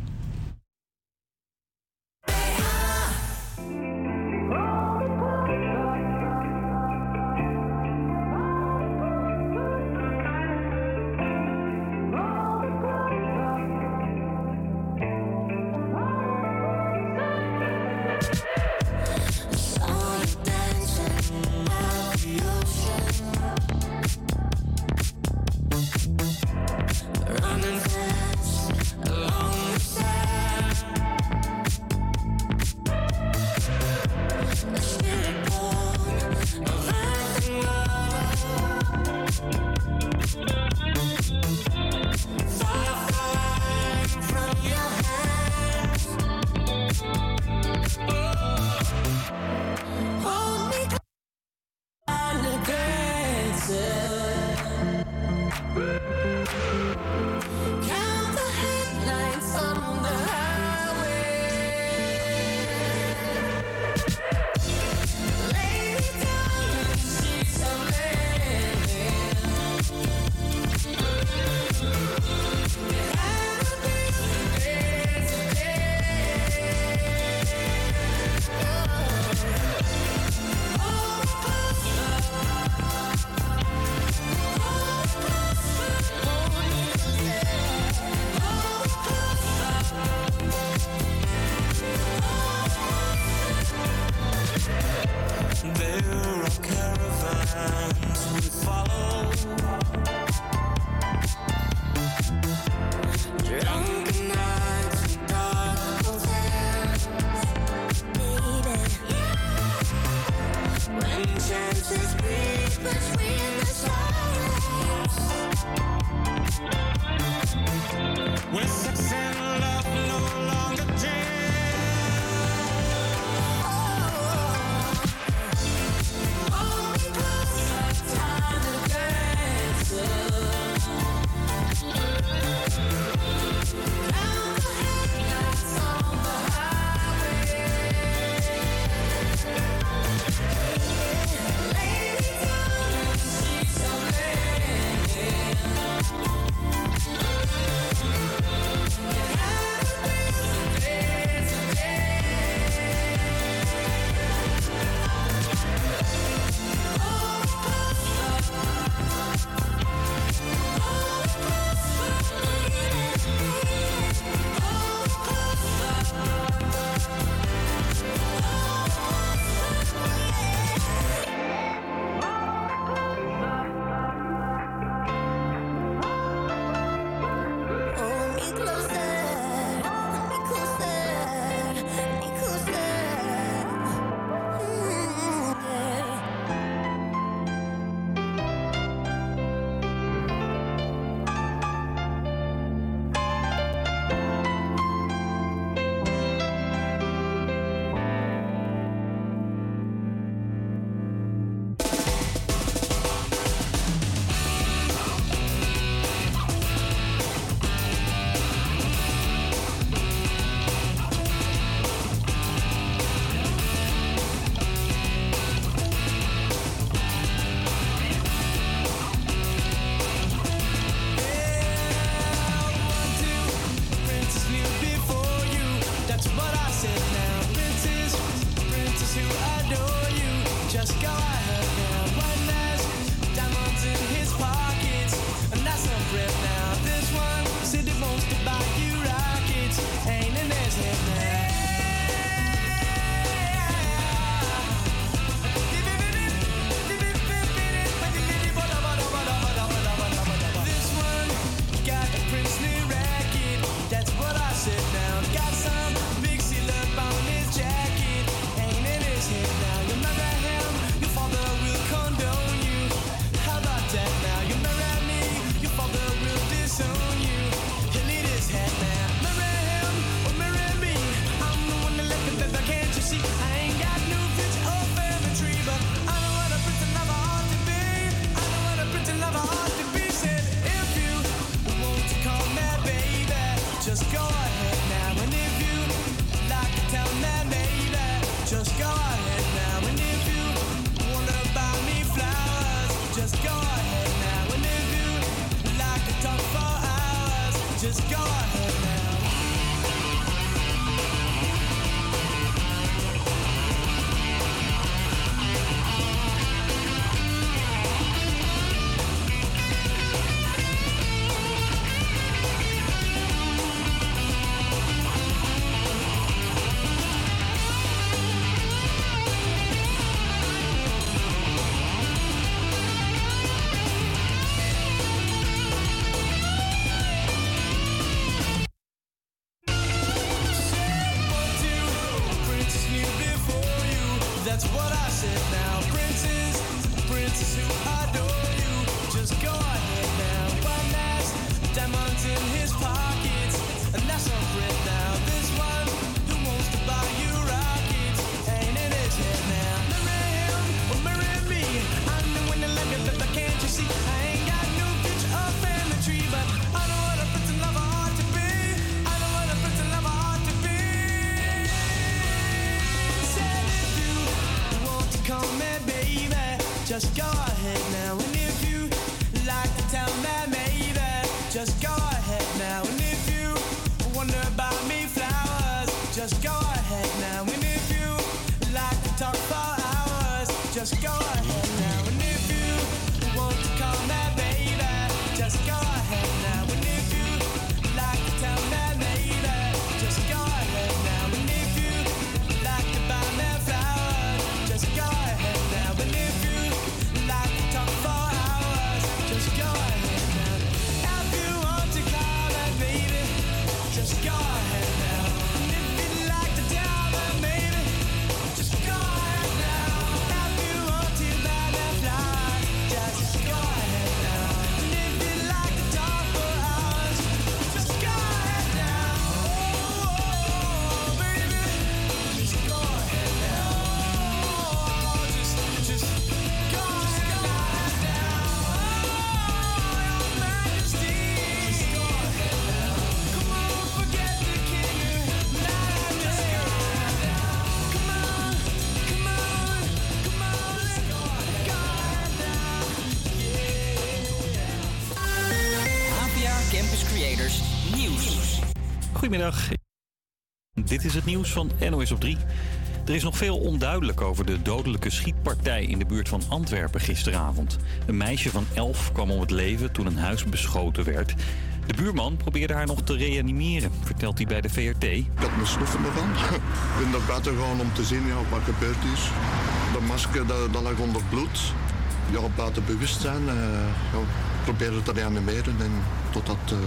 just go. Goedemiddag. Dit is het nieuws van NOS op 3. Er is nog veel onduidelijk over de dodelijke schietpartij in de buurt van Antwerpen gisteravond. Een meisje van 11 kwam om het leven toen een huis beschoten werd. De buurman probeerde haar nog te reanimeren, vertelt hij bij de VRT. Ik had mijn sloffen ervan. Ik vind naar buiten gegaan om te zien ja, wat gebeurd is. De masker dat, dat lag onder bloed. Ja, buiten bewustzijn. Uh, ja probeerde te reanimeren. En totdat uh,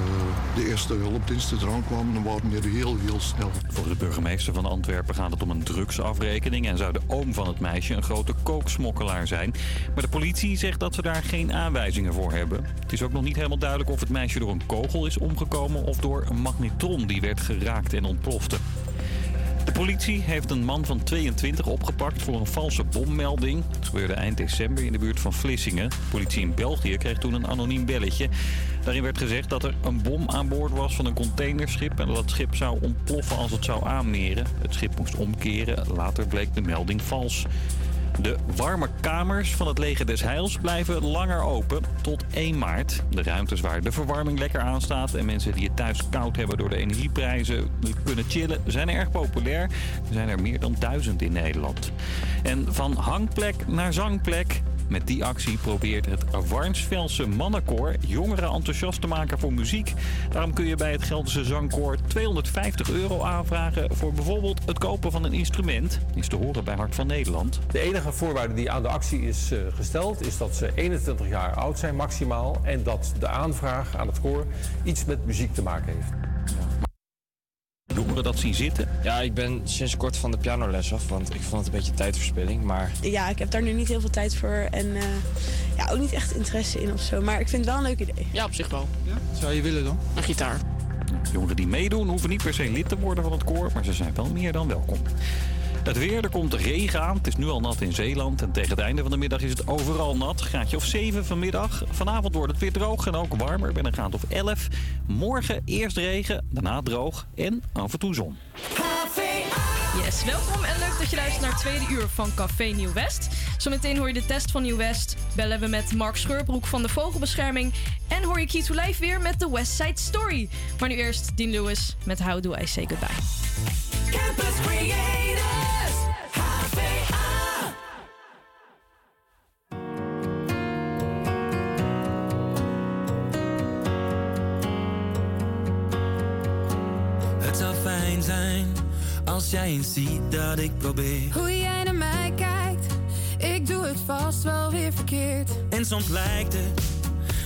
de eerste hulpdiensten eraan kwamen, dan waren we heel, heel snel. Volgens de burgemeester van Antwerpen gaat het om een drugsafrekening... en zou de oom van het meisje een grote kooksmokkelaar zijn. Maar de politie zegt dat ze daar geen aanwijzingen voor hebben. Het is ook nog niet helemaal duidelijk of het meisje door een kogel is omgekomen... of door een magnetron die werd geraakt en ontplofte. De politie heeft een man van 22 opgepakt voor een valse bommelding. Het gebeurde eind december in de buurt van Vlissingen. De politie in België kreeg toen een anoniem belletje. Daarin werd gezegd dat er een bom aan boord was van een containerschip... en dat het schip zou ontploffen als het zou aanmeren. Het schip moest omkeren. Later bleek de melding vals. De warme kamers van het Leger des Heils blijven langer open tot 1 maart. De ruimtes waar de verwarming lekker aanstaat en mensen die het thuis koud hebben door de energieprijzen kunnen chillen, zijn erg populair. Er zijn er meer dan duizend in Nederland. En van hangplek naar zangplek. Met die actie probeert het Warnsvelse mannenkoor jongeren enthousiast te maken voor muziek. Daarom kun je bij het Gelderse Zangkoor 250 euro aanvragen voor bijvoorbeeld het kopen van een instrument. Is te horen bij Hart van Nederland. De enige voorwaarde die aan de actie is eh, gesteld is dat ze 21 jaar oud zijn maximaal en dat de aanvraag aan het koor iets met muziek te maken heeft. Jongeren dat zien zitten. Ja, ik ben sinds kort van de pianoles af, want ik vond het een beetje tijdverspilling. Maar Ja, ik heb daar nu niet heel veel tijd voor en eh, ja, ook niet echt interesse in of zo. Maar ik vind het wel een leuk idee. Ja, op zich wel. Zou je willen dan? Een gitaar. Jongeren die meedoen hoeven niet per se lid te worden van het koor, maar ze zijn wel meer dan welkom. Het weer, er komt regen aan. Het is nu al nat in Zeeland. En tegen het einde van de middag is het overal nat. Graadje of 7 vanmiddag. Vanavond wordt het weer droog en ook warmer. Bij een graad of 11. Morgen eerst regen, daarna droog en af en toe zon. Yes, welkom en leuk dat je luistert naar het tweede uur van Café Nieuw West. Zometeen hoor je de test van Nieuw West. Bellen we met Mark Scheurbroek van de Vogelbescherming. En hoor je Key to Life weer met de West Side Story. Maar nu eerst Dean Lewis met How Do I Say Goodbye. Campus Creators, eens ziet dat ik probeer. Hoe jij naar mij kijkt, ik doe het vast wel weer verkeerd. En soms lijkt het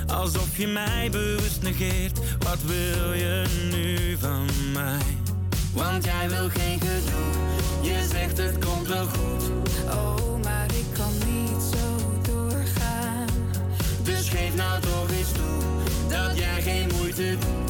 alsof je mij bewust negeert. Wat wil je nu van mij? Want jij wil geen gedoe, je zegt het komt wel goed. Oh, maar ik kan niet zo doorgaan. Dus geef nou toch eens toe dat jij geen moeite doet.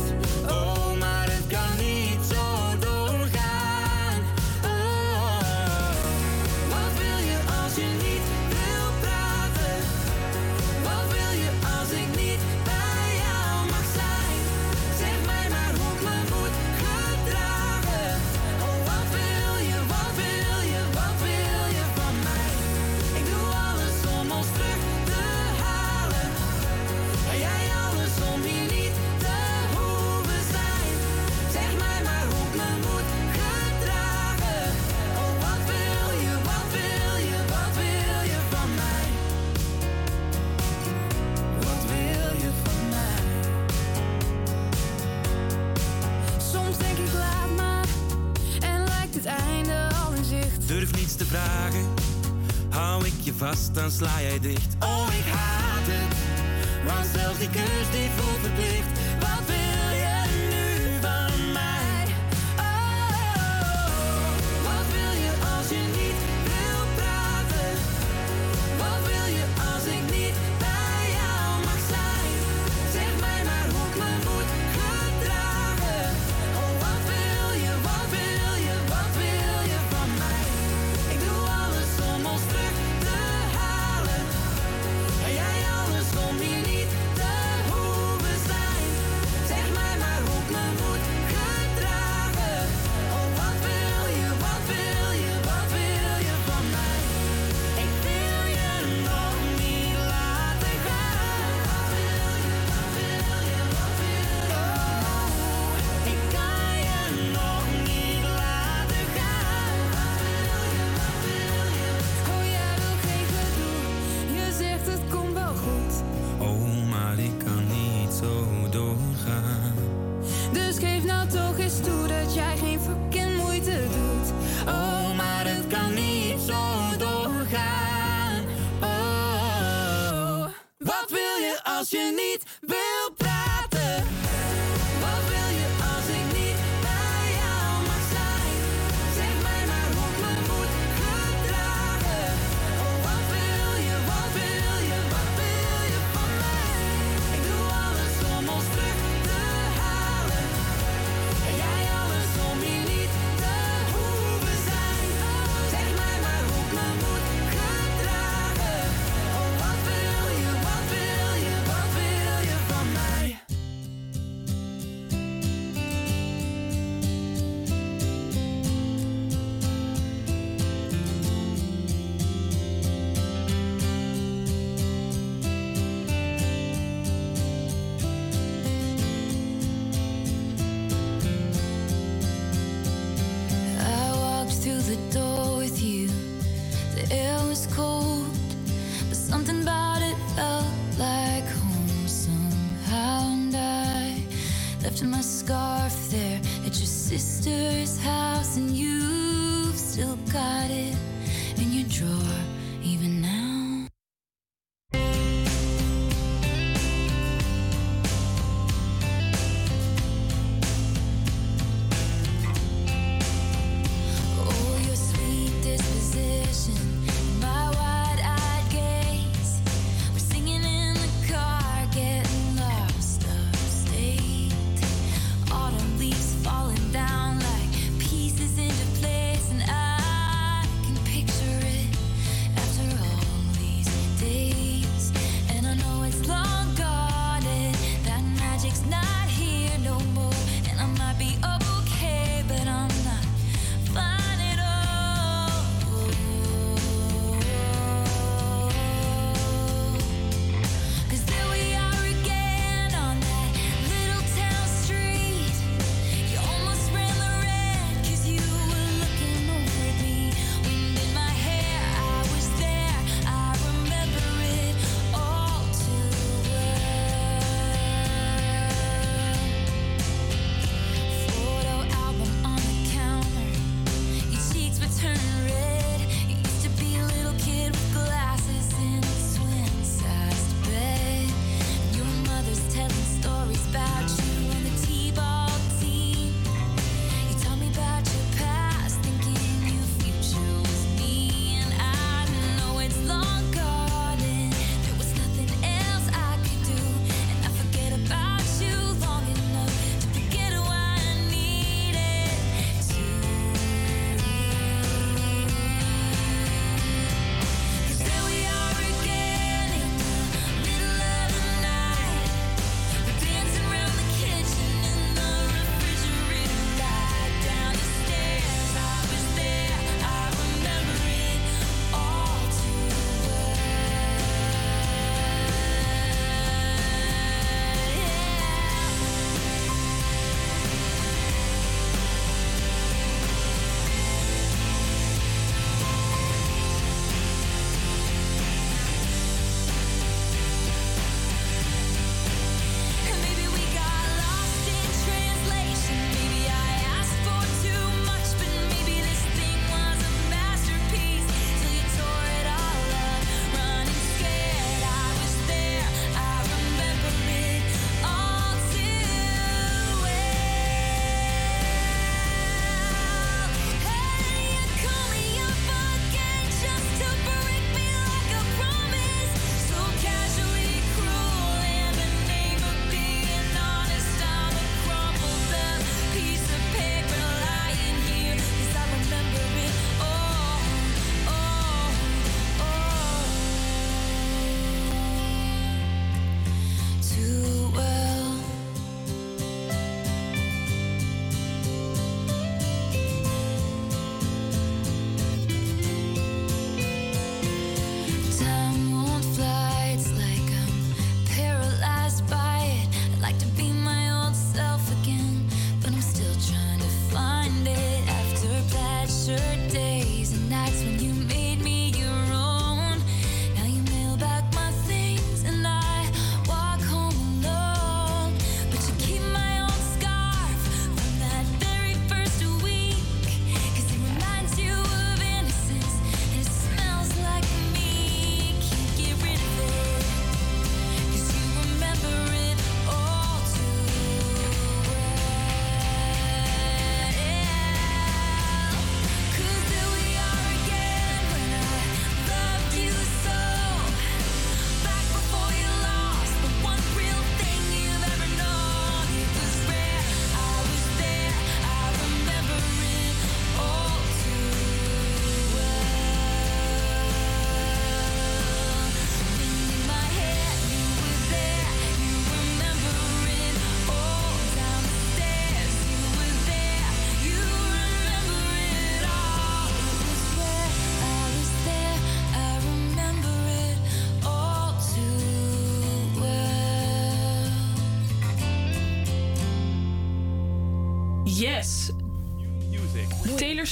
Te vragen, hou ik je vast, dan sla jij dicht. Oh, ik haat het, want zelfs die kus die voelt verplicht.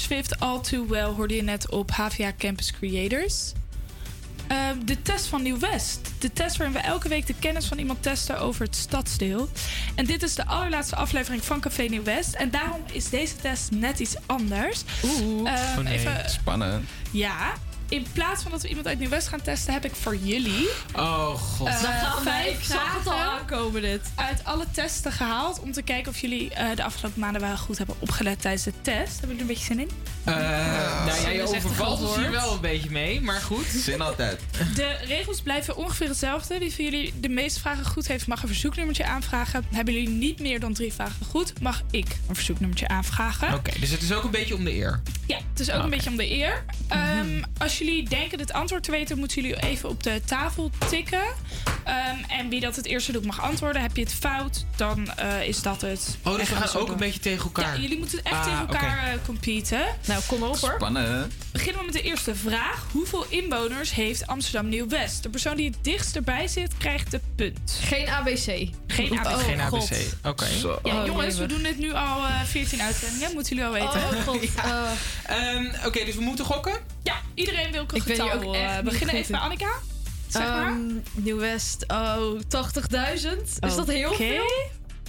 Swift All Too Well hoorde je net op HVA Campus Creators. Ehm, de test van Nieuw-West. De test waarin we elke week de kennis van iemand testen over het stadsdeel. En dit is de allerlaatste aflevering van Café Nieuw-West. En daarom is deze test net iets anders. Oeh, Oh nee. even, Spannend. ja, in plaats van dat we iemand uit Nieuw-West gaan testen, heb ik voor jullie Oh god. gaan we. vijf Ik zag het al vragen aankomen dit. uit alle testen gehaald. Om te kijken of jullie eh, de afgelopen maanden wel goed hebben opgelet tijdens de test. Hebben jullie er een beetje zin in? Eh, nou ja, je overvalt ons hier wel een beetje mee, maar goed. Zin altijd. De regels blijven ongeveer hetzelfde. Wie van jullie de meeste vragen goed heeft, mag een verzoeknummertje aanvragen. Hebben jullie niet meer dan drie vragen goed, mag ik een verzoeknummertje aanvragen. Oké, dus het is ook een beetje om de eer. Ja, het is ook een beetje om de eer. Ehm, als jullie denken het antwoord te weten, moeten jullie even op de tafel tikken. Ehm, en wie dat het eerste doet mag antwoorden. Heb je het fout, dan eh, is dat het. Oh, dus we gaan ook door. een beetje tegen elkaar. Ja, jullie moeten echt Ah, tegen elkaar oké. eh, competen. Nou, kom maar op hoor. Spannend. Beginnen we met de eerste vraag. Hoeveel inwoners heeft Amsterdam Nieuw-West? De persoon die het dichtst erbij zit, krijgt de punt. Geen ABC. Geen ABC. Geen. ABC. Oké. Ja, Oh, jongens, we doen dit nu al eh 14 uitzendingen. Moeten jullie al weten. *laughs* Oh, god. Ja. Ehm, Oké, dus we moeten gokken? Ja, iedereen wil Ik ben getal. ook echt eh, niet beginnen even bij. Annika. Zeg maar. Ehm, Nieuw-West, oh, 80.000. Is dat heel Oké. veel?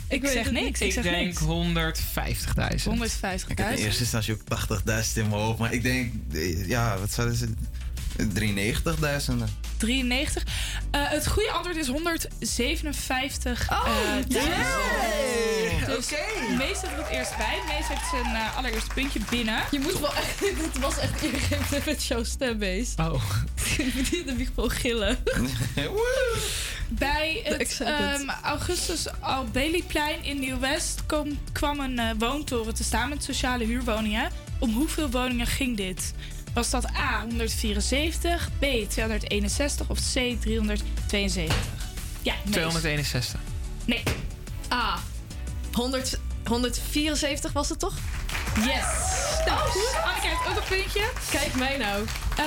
Ik weet zeg niks. Ik Ik zeg denk niks. 150.000. 150.000. Ik heb in eerste instantie ook 80.000 in mijn hoofd. Maar ik denk, eh, ja, wat zouden ze... 93.000. 93. Eh, het goede antwoord is 157. Oh, eh! Dus Oké. Mees heeft er het eerst bij. Mees heeft zijn eh, allereerste puntje binnen. Je moet wel echt, *laughs* dit was echt ingevend met jouw stembeest. Oh. *laughs* Die de wieg gewoon gillen. *laughs* Bij het ehm, Augustus Albeliplein in Nieuw-West kwam, kwam een eh, woontoren te staan met sociale huurwoningen. Om hoeveel woningen ging dit? Was dat A 174, B 261 of C 372? Ja, Mees. 261. Nee. Ah, 100, 174 was het toch? Yes. Nou, goed. Anneke heeft ook een puntje. Kijk mij nou. Eh,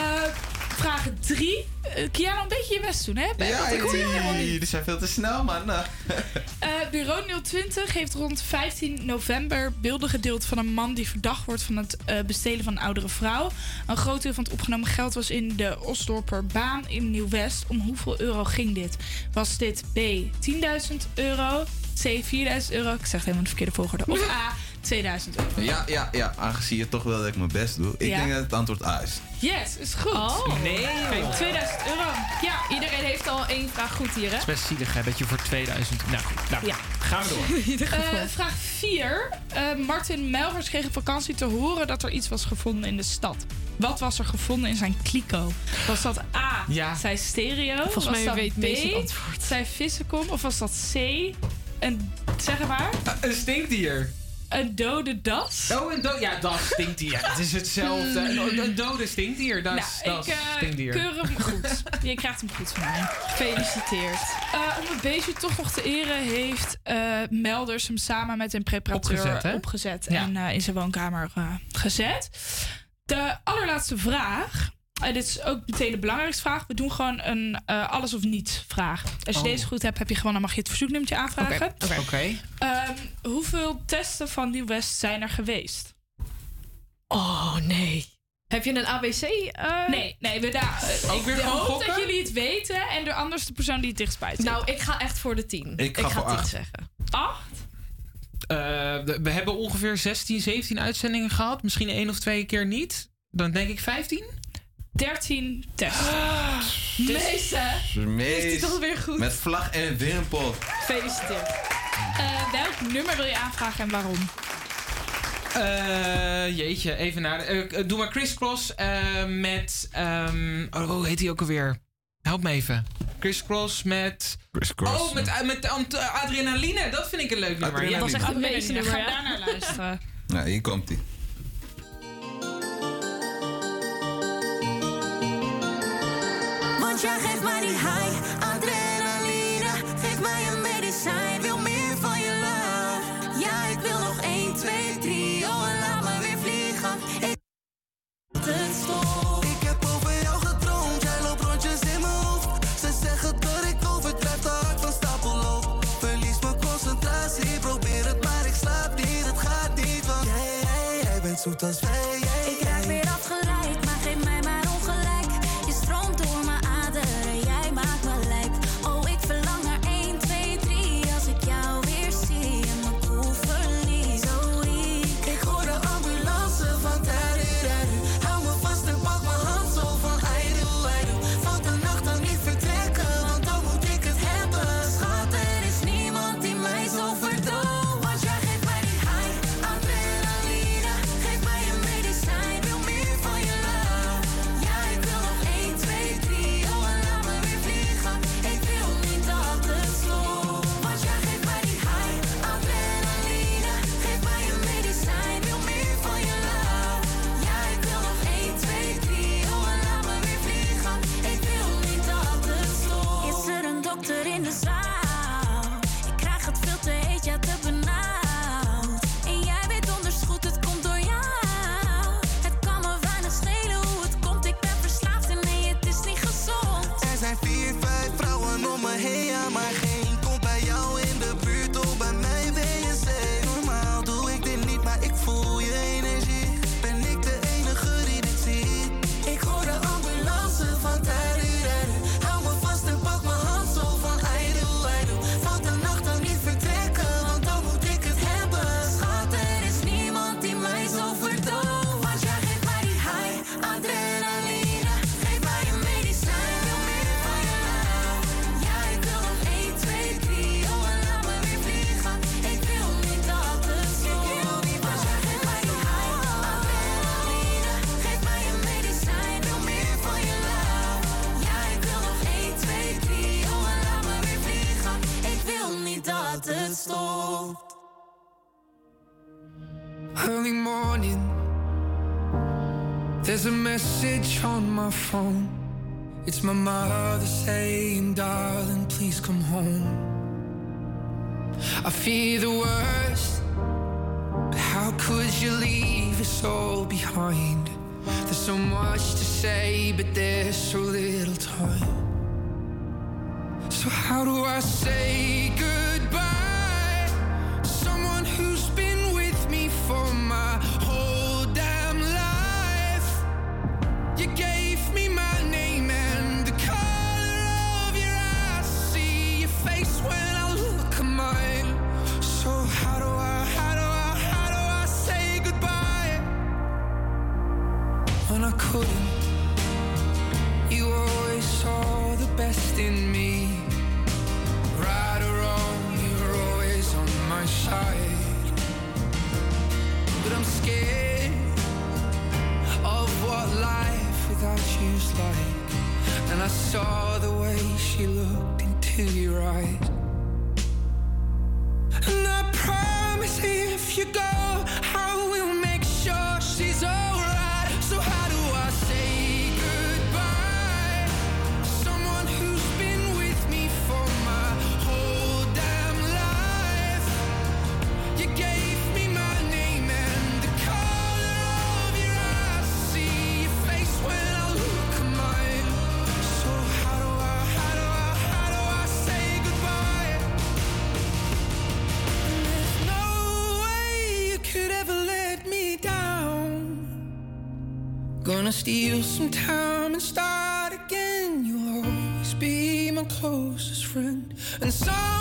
vraag 3. Uh, Kiana, een beetje je best doen, hè? Bij Ja, jullie zijn veel te snel, man. *laughs* Eh, Bureau 020 heeft rond 15 november beelden gedeeld van een man die verdacht wordt van het eh, bestelen van een oudere vrouw. Een groot deel van het opgenomen geld was in de Osdorper baan in Nieuw-West. Om hoeveel euro ging dit? Was dit B 10.000 euro, C 4.000 euro, ik zeg het helemaal in de verkeerde volgorde, of A 2000 euro? Ja, ja, ja. Aangezien je toch wil dat ik mijn best doe. Ik Ja. denk dat het antwoord A is. Yes, is goed. Oh. Nee, joh. 2000 euro. Ja, iedereen heeft al één vraag goed hier, hè? Het is best zielig hè, dat je voor 2000... Nou goed, nou, Ja. gaan we door. *laughs* In ieder geval. Eh, vraag 4. Martin Melvers kreeg op vakantie te horen dat er iets was gevonden in de stad. Wat was er gevonden in zijn kliko? Was dat A, Ja. zijn stereo? Volgens was mij dat weet B, antwoord. zijn vissenkom? Of was dat C, een, zeg maar, een stinkdier. Een dode das? Oh, een do ja, dat stinkdier. Ja, het is hetzelfde. Een, een dode stinkdier, dat is nou, dat ik eh, stinkdier. keur hem goed. *laughs* Je krijgt hem goed van mij. Gefeliciteerd. Eh, om het beestje toch nog te eren heeft eh, Melders hem samen met een preparateur Opgezet, hè? opgezet Ja. en eh, in zijn woonkamer gezet. De allerlaatste vraag. En dit is ook meteen de belangrijkste vraag. We doen gewoon een eh, alles of niets vraag. Als je Oh. deze goed hebt, heb je gewoon, dan mag je het verzoeknummertje aanvragen. Oké. Ehm, hoeveel testen van Nieuw-West zijn er geweest? Oh, nee. Heb je een ABC? eh? Nee, nee, we daar. eh, Ook ik hoop gokken? dat jullie het weten en de anders de persoon die het dichtstbij zit. Nou, ik ga echt voor de 10. Ik ga voor 10 acht. zeggen. acht. Eh, we we hebben ongeveer 16, 17 uitzendingen gehad. Misschien één of twee keer niet. Dan denk ik 15. 13 tests. *gasps* Mees, hè? Mees. Is die toch weer goed? Met vlag en wimpel. Gefeliciteerd. Eh, welk nummer wil je aanvragen en waarom? Eh, jeetje, even naar. eh, doe maar Chris Cross eh, met. ehm, oh, hoe heet hij ook alweer? Help me even. Chris Cross met. Chris Cross. Oh, met, met adrenaline. Dat vind ik een leuk nummer. Adrenaline. Ja, Dat is echt een meesternummer, Ga ja? daar naar luisteren. Nou, hier komt hij. Want jij geeft mij die high, adrenaline. Geef mij een medicijn, wil meer van je love. Ja, ik wil nog 1, 2, 3, oh en laat me weer vliegen. Ik het stop. Ik heb over jou gedroomd, jij loopt rondjes in mijn hoofd. Ze zeggen dat ik overdrijf, te hard van stapel loop. Verlies mijn concentratie, probeer het maar ik slaap niet, het gaat niet. Want jij, jij, jij bent zoet als wij. Phone. It's my mother saying, Darling, please come home. I fear the worst, but how could you leave us all behind? There's so much to say, but there's so little time. So, how do I say goodbye? In me. Right or wrong, you were always on my side. But I'm scared of what life without you's like. And I saw the way she looked into your eyes. And I promise if you go, I Gonna steal some time and start again. You'll always be my closest friend. And someday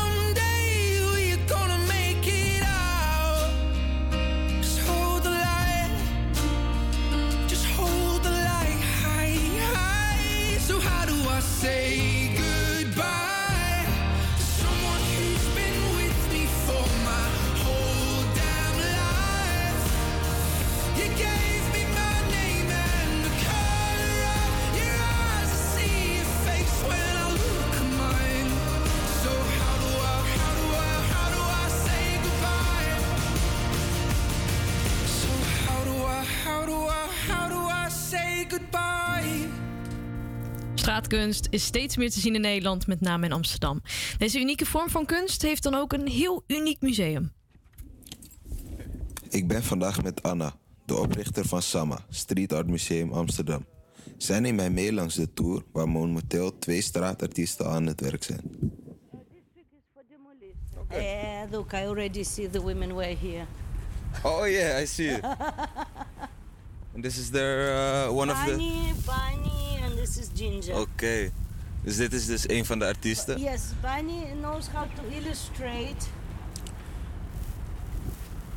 Straatkunst is steeds meer te zien in Nederland, met name in Amsterdam. Deze unieke vorm van kunst heeft dan ook een heel uniek museum. Ik ben vandaag met Anna, de oprichter van Sama, Street Art Museum Amsterdam. Zij neemt mij mee langs de tour waar momenteel twee straatartiesten aan het werk zijn. Uh, look, I already see the women were here. Oh yeah, I see it. *laughs* And this is their uh, one of the. Bunny, Bunny, and this is Ginger. Oké, dus dit is dus een van de artiesten. Yes, Bunny knows how to illustrate.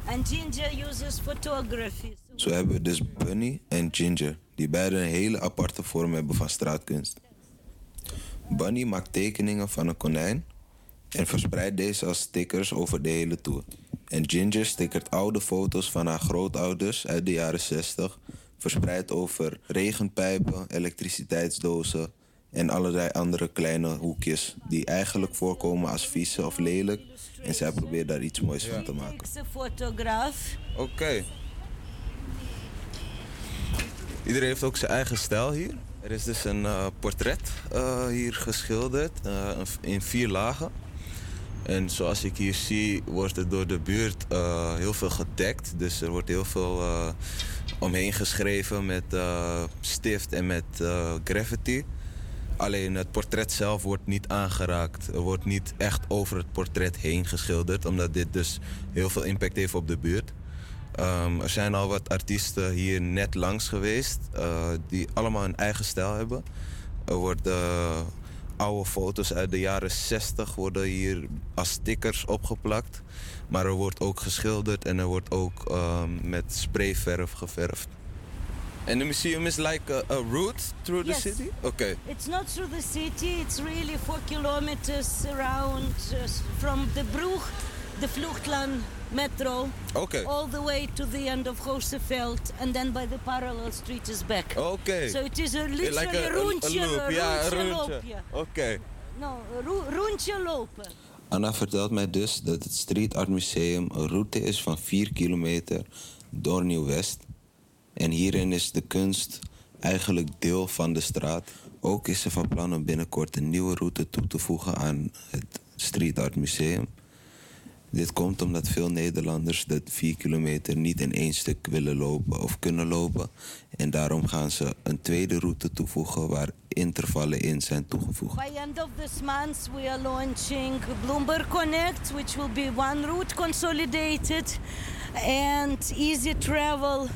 And Ginger uses photography. Zo hebben we dus Bunny en Ginger, die beide een hele aparte vorm hebben van straatkunst. Bunny maakt tekeningen van een konijn en verspreidt deze als stickers over de hele tour. En Ginger stickert oude foto's van haar grootouders uit de jaren 60, verspreid over regenpijpen, elektriciteitsdozen en allerlei andere kleine hoekjes die eigenlijk voorkomen als vies of lelijk. En zij probeert daar iets moois van te maken. Photograph. Oké. Iedereen heeft ook zijn eigen stijl hier. Er is dus een eh, portret eh, hier geschilderd eh, in vier lagen. En zoals ik hier zie, wordt er door de buurt eh, heel veel gedekt. Dus er wordt heel veel eh, omheen geschreven met eh, stift en met eh, graffiti. Alleen het portret zelf wordt niet aangeraakt. Er wordt niet echt over het portret heen geschilderd, omdat dit dus heel veel impact heeft op de buurt. Ehm, er zijn al wat artiesten hier net langs geweest, eh, die allemaal een eigen stijl hebben. Er worden oude foto's uit de jaren 60 worden hier als stickers opgeplakt. Maar er wordt ook geschilderd en er wordt ook ehm, met sprayverf geverfd. En de museum is like a, a route through Yes. the city? Oké. It's not through the city, it's really four kilometers around uh, from the Brug, the Vluchtland metro, Oké. all the way to the end of Roosevelt, and then by the parallel street is back. Oké. So it is a literally Like a- a- a loop, rondje. Oké. No, ro- rondje lopen. Anna vertelt mij dus dat het Street Art Museum een route is van 4 kilometer door Nieuw-West. En hierin is de kunst eigenlijk deel van de straat. Ook is ze van plan om binnenkort een nieuwe route toe te voegen aan het Street Art Museum. Dit komt omdat veel Nederlanders dat 4 kilometer niet in één stuk willen lopen of kunnen lopen. En daarom gaan ze een tweede route toevoegen waar intervallen in zijn toegevoegd. By end of this month, we are launching Bloomberg Connect, which will be one route consolidated and easy travel.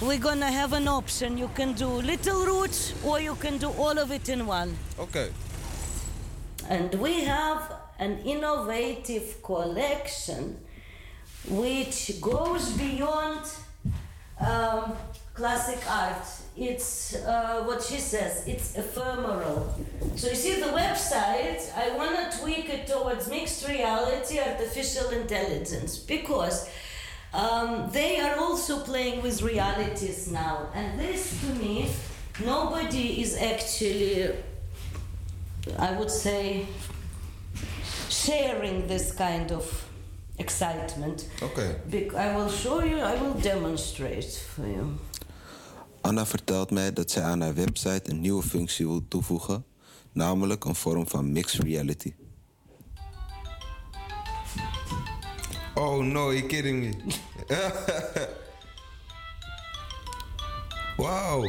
We're gonna have an option. You can do little routes or you can do all of it in one. Oké. And we have an innovative collection which goes beyond um, classic art. It's uh, what she says, it's ephemeral. So you see the website, I want to tweak it towards mixed reality, artificial intelligence, because um, they are also playing with realities now. And this to me, nobody is actually, I would say, sharing this kind of excitement. Okay. Bec- I will show you, I will demonstrate for you. Anna vertelt mij dat zij aan haar website een nieuwe functie wil toevoegen, namelijk een vorm van mixed reality. Oh no, you kidding me? *laughs* Wauw.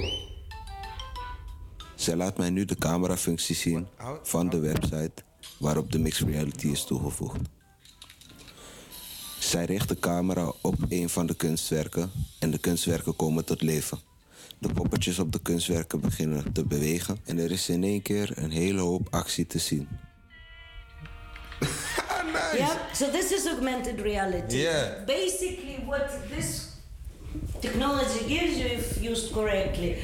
Zij laat mij nu de camerafunctie zien van de website waarop de mixed reality is toegevoegd. Zij richt de camera op een van de kunstwerken en de kunstwerken komen tot leven. De poppetjes op de kunstwerken beginnen te bewegen en er is in één keer een hele hoop actie te zien. *laughs* Yeah, so this is augmented reality. Yeah. Basically, what this technology gives you, if used correctly,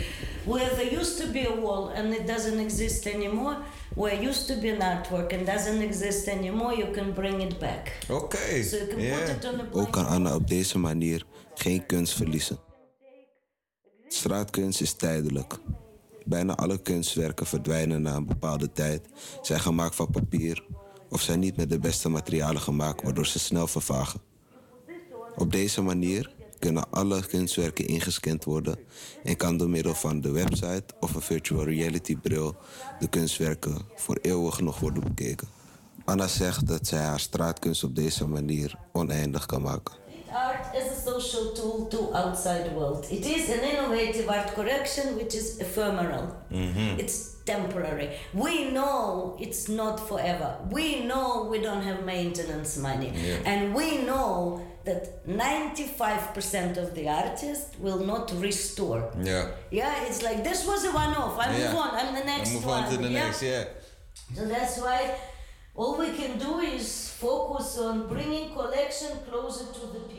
where there used to be a wall and it doesn't exist anymore, where used to be an artwork and doesn't exist anymore, you can bring it back. Oké. So you can put it on a Ook kan Anna op deze manier geen kunst verliezen. Straatkunst is tijdelijk. Bijna alle kunstwerken verdwijnen na een bepaalde tijd, zijn gemaakt van papier of zijn niet met de beste materialen gemaakt, waardoor ze snel vervagen. Op deze manier kunnen alle kunstwerken ingescand worden en kan door middel van de website of een virtual reality bril de kunstwerken voor eeuwig nog worden bekeken. Anna zegt dat zij haar straatkunst op deze manier oneindig kan maken. Art is a social tool to outside world. It is an innovative art correction which is ephemeral. Mm-hmm. It's temporary. We know it's not forever. We know we don't have maintenance money. Yeah. And we know that 95% of the artists will not restore. Ja. Yeah, it's like this was a one off. I move on. I'm the next move one. on to the yeah? next, yeah. So that's why all we can do is focus on bringing collection closer to the people.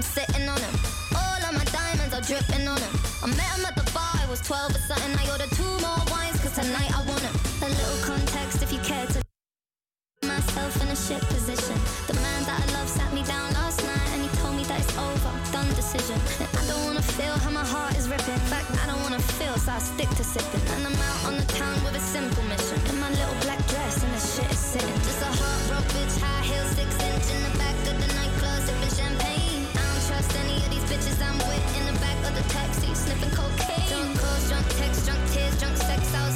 I'm sitting on him. All of my diamonds are dripping on him. I met him at the bar, I was 12 or something. I ordered two more wines, cause tonight I want him. A little context if you care to myself in a shit position. The man that I love sat me down last night and he told me that it's over, done decision. And I don't wanna feel how my heart is ripping. In fact, I don't wanna feel, so I stick to sipping. And I'm out on the town with a Drunk texts, drunk tears, drunk sex. I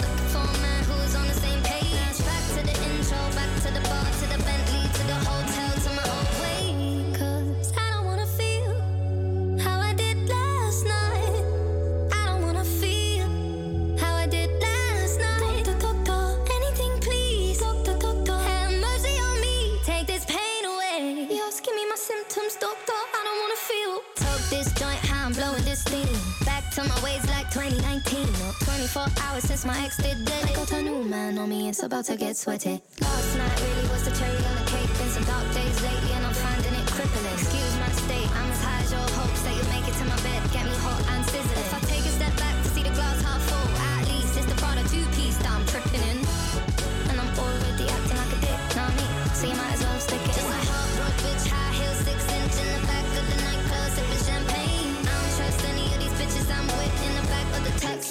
hours since my ex did dead. I got a new man on me, it's about to get sweaty. Last night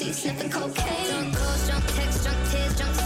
taxi, sniffing cocaine. Drunk calls, drunk texts, drunk tears, drunk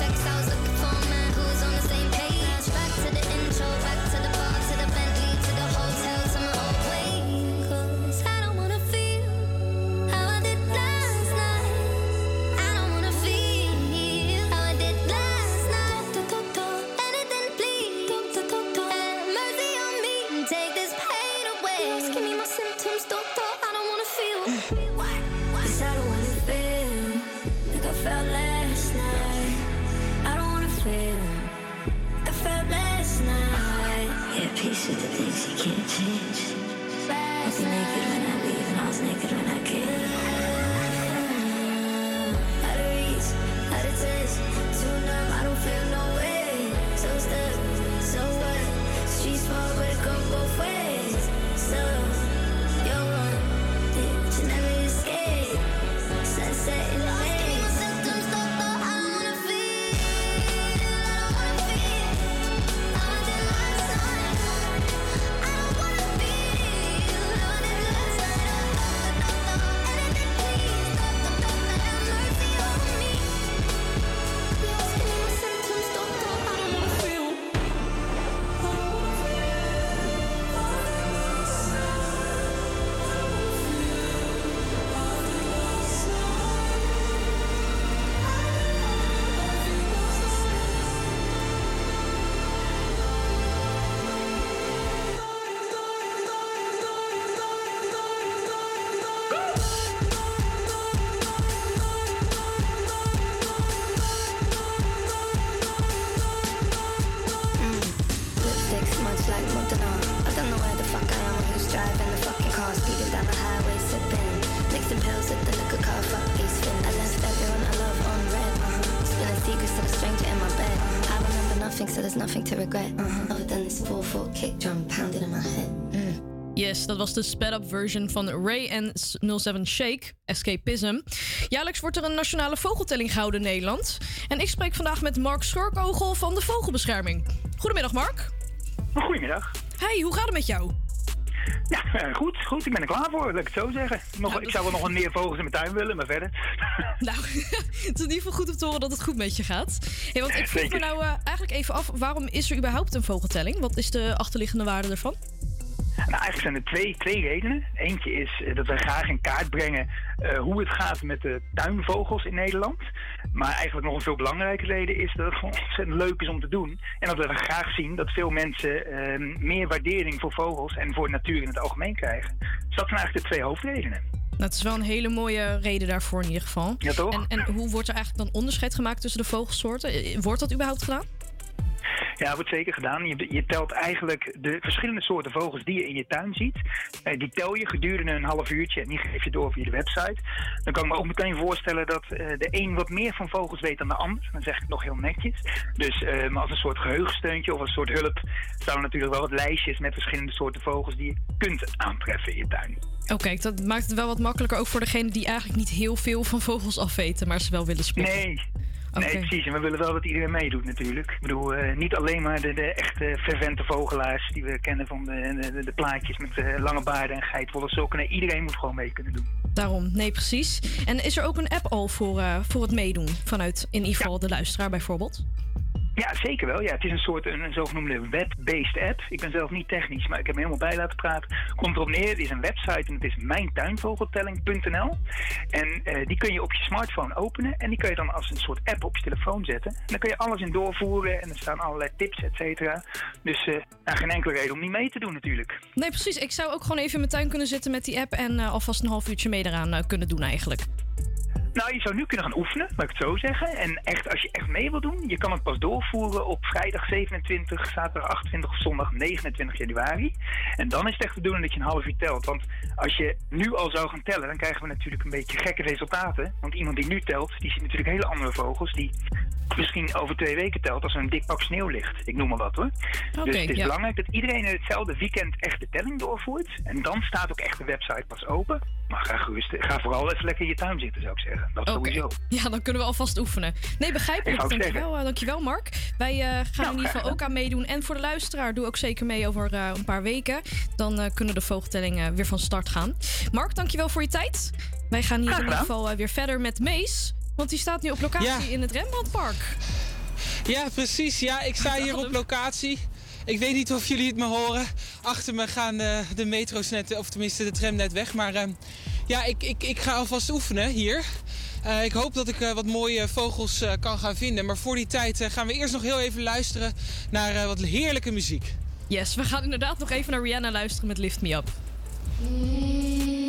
Yes, dat was de sped-up version van Ray en 07 Shake, Escapism. Jaarlijks wordt er een nationale vogeltelling gehouden in Nederland. En ik spreek vandaag met Mark Schorkogel van de Vogelbescherming. Goedemiddag, Mark. Goedemiddag. Hey, hoe gaat het met jou? Ja, eh, goed, goed. Ik ben er klaar voor, laat ik het zo zeggen. Nog, Ik zou wel nog wat meer vogels in mijn tuin willen, maar verder. *laughs* Nou, *laughs* het is in ieder geval goed om te horen dat het goed met je gaat. Hey, want ik vroeg me nou eh, eigenlijk even af, waarom is er überhaupt een vogeltelling? Wat is de achterliggende waarde ervan? Nou, eigenlijk zijn er twee, twee redenen. Eentje is eh, dat we graag in kaart brengen eh, hoe het gaat met de tuinvogels in Nederland. Maar eigenlijk nog een veel belangrijke reden is dat het gewoon ontzettend leuk is om te doen. En dat we graag zien dat veel mensen eh, meer waardering voor vogels en voor natuur in het algemeen krijgen. Dus dat zijn eigenlijk de twee hoofdredenen. Het is wel een hele mooie reden daarvoor in ieder geval. Ja, toch? En, en hoe wordt er eigenlijk dan onderscheid gemaakt tussen de vogelsoorten? Eh, Wordt dat überhaupt gedaan? Ja, wordt zeker gedaan. Je, je telt eigenlijk de verschillende soorten vogels die je in je tuin ziet. Eh, die tel je gedurende een half uurtje en die geef je door via de website. Dan kan ik me ook meteen voorstellen dat eh, de een wat meer van vogels weet dan de ander. Dan zeg ik het nog heel netjes. Dus eh, maar als een soort geheugensteuntje of een soort hulp staan er natuurlijk wel wat lijstjes met verschillende soorten vogels die je kunt aantreffen in je tuin. Oké, dat maakt het wel wat makkelijker ook voor degene die eigenlijk niet heel veel van vogels afweten, maar ze wel willen spotten. Nee. Nee, precies. En we willen wel dat iedereen meedoet natuurlijk. Ik bedoel, eh, niet alleen maar de, de echte fervente vogelaars die we kennen van de, de, de plaatjes met eh, lange baarden en geitwolle sokken. Nee, iedereen moet gewoon mee kunnen doen. Daarom, nee, precies. En is er ook een app al voor, eh, voor het meedoen? Vanuit in ieder geval de luisteraar bijvoorbeeld? Ja, zeker wel. Ja, het is een soort een, een zogenoemde web-based app. Ik ben zelf niet technisch, maar ik heb me helemaal bij laten praten. Komt erop neer, het is een website en het is mijntuinvogeltelling.nl. En eh, die kun je op je smartphone openen en die kun je dan als een soort app op je telefoon zetten. En dan kun je alles in doorvoeren en er staan allerlei tips, et cetera. Dus nou, geen enkele reden om niet mee te doen natuurlijk. Nee, precies. Ik zou ook gewoon even in mijn tuin kunnen zitten met die app en eh, alvast een half uurtje mee eraan kunnen doen eigenlijk. Nou, je zou nu kunnen gaan oefenen, laat ik het zo zeggen. En echt, als je echt mee wil doen, je kan het pas doorvoeren op vrijdag 27, zaterdag 28 of zondag 29 januari. En dan is het echt de bedoeling dat je een half uur telt. Want als je nu al zou gaan tellen, dan krijgen we natuurlijk een beetje gekke resultaten. Want iemand die nu telt, die ziet natuurlijk hele andere vogels die misschien over twee weken telt als er een dik pak sneeuw ligt. Ik noem maar wat hoor. Dus het is ja. belangrijk dat iedereen in hetzelfde weekend echt de telling doorvoert. En dan staat ook echt de website pas open. Maar ga, gerust, ga vooral even lekker in je tuin zitten, zou ik zeggen. Dat Oké. sowieso. Ja, dan kunnen we alvast oefenen. Nee, begrijpelijk. Ik Dankjewel, eh, dankjewel Mark. Wij eh, gaan Nou, in ieder geval ook aan meedoen. En voor de luisteraar, doe ook zeker mee over eh, een paar weken. Dan eh, kunnen de vogeltellingen weer van start gaan. Mark, dankjewel voor je tijd. Wij gaan hier in ieder geval weer verder met Mees. Want die staat nu op locatie Ja. in het Rembrandtpark. Ja, precies. Ja, ik sta hier op locatie. Ik weet niet of jullie het me horen. Achter me gaan eh, de metro's net, of tenminste de tram net weg. Maar ehm, ja, ik, ik, ik ga alvast oefenen hier. Eh, ik hoop dat ik eh, wat mooie vogels eh, kan gaan vinden. Maar voor die tijd gaan we eerst nog heel even luisteren naar eh, wat heerlijke muziek. Yes, we gaan inderdaad nog even naar Rihanna luisteren met Lift Me Up. Lift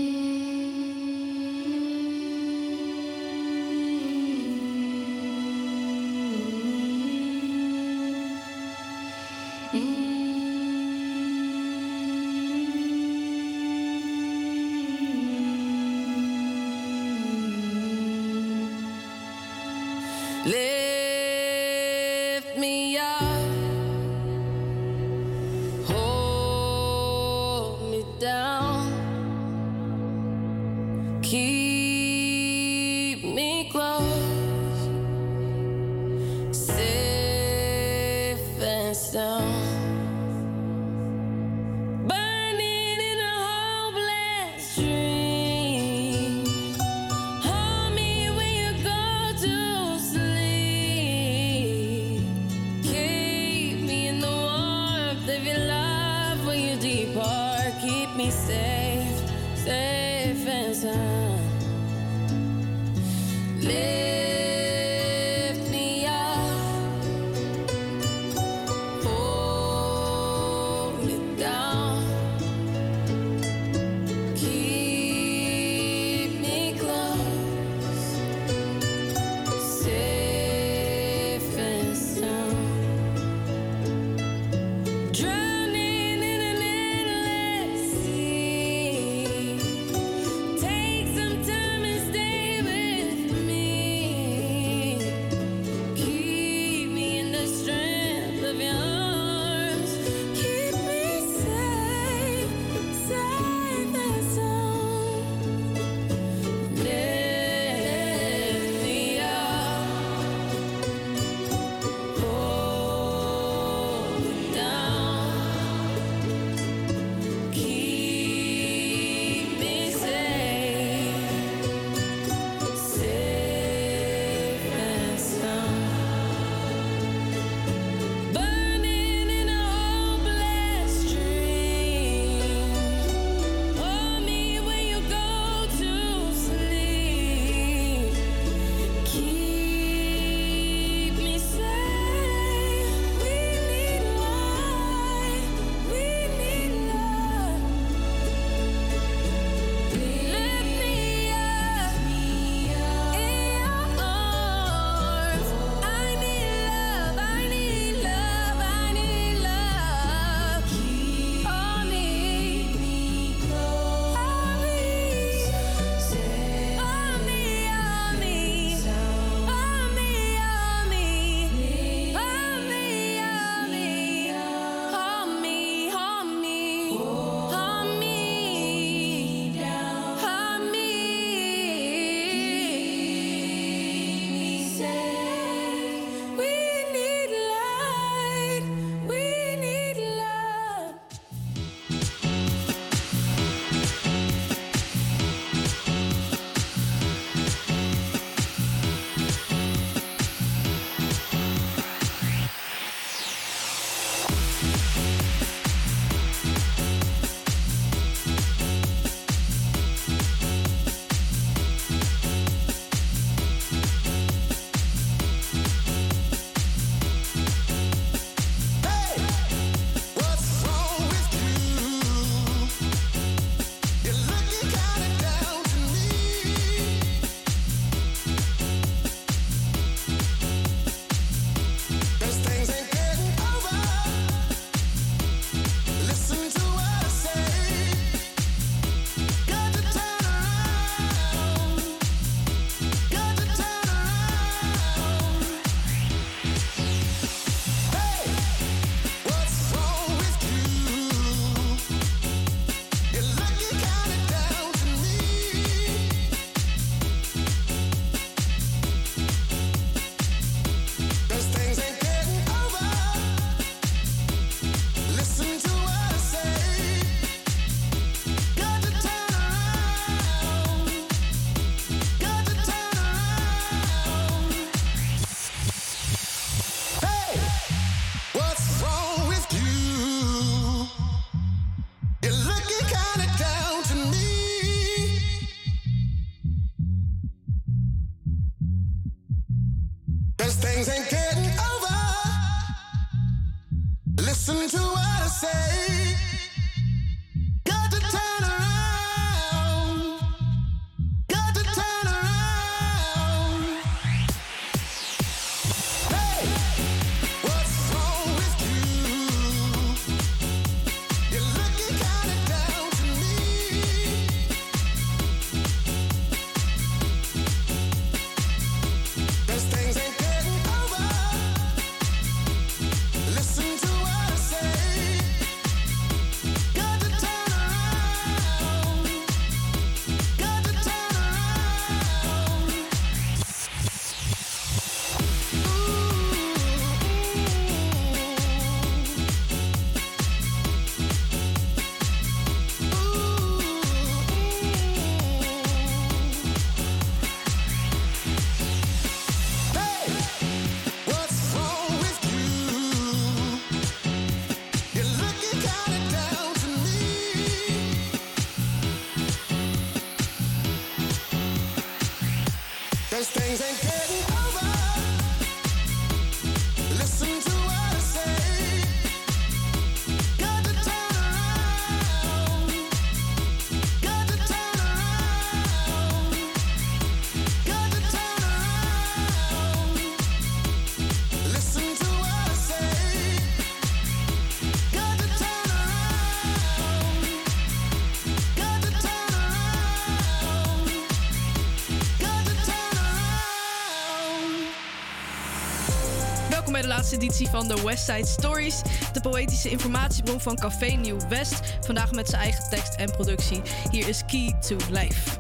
Welkom bij de laatste editie van de Westside Stories, de poëtische informatiebron van Café Nieuw West. Vandaag met zijn eigen tekst en productie. Hier is Key to Life.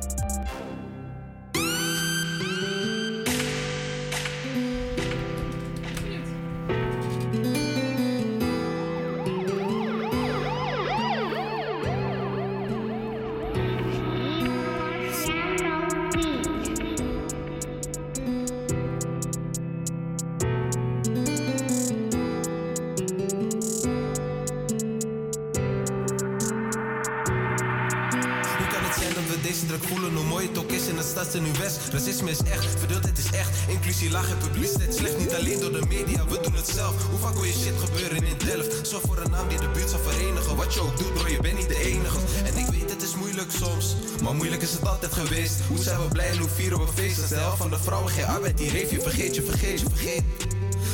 Het altijd geweest. Hoe zijn we blij hoe vieren we feesten? De helft van de vrouwen geen arbeid, die reef je. Vergeet je, vergeet je, vergeet.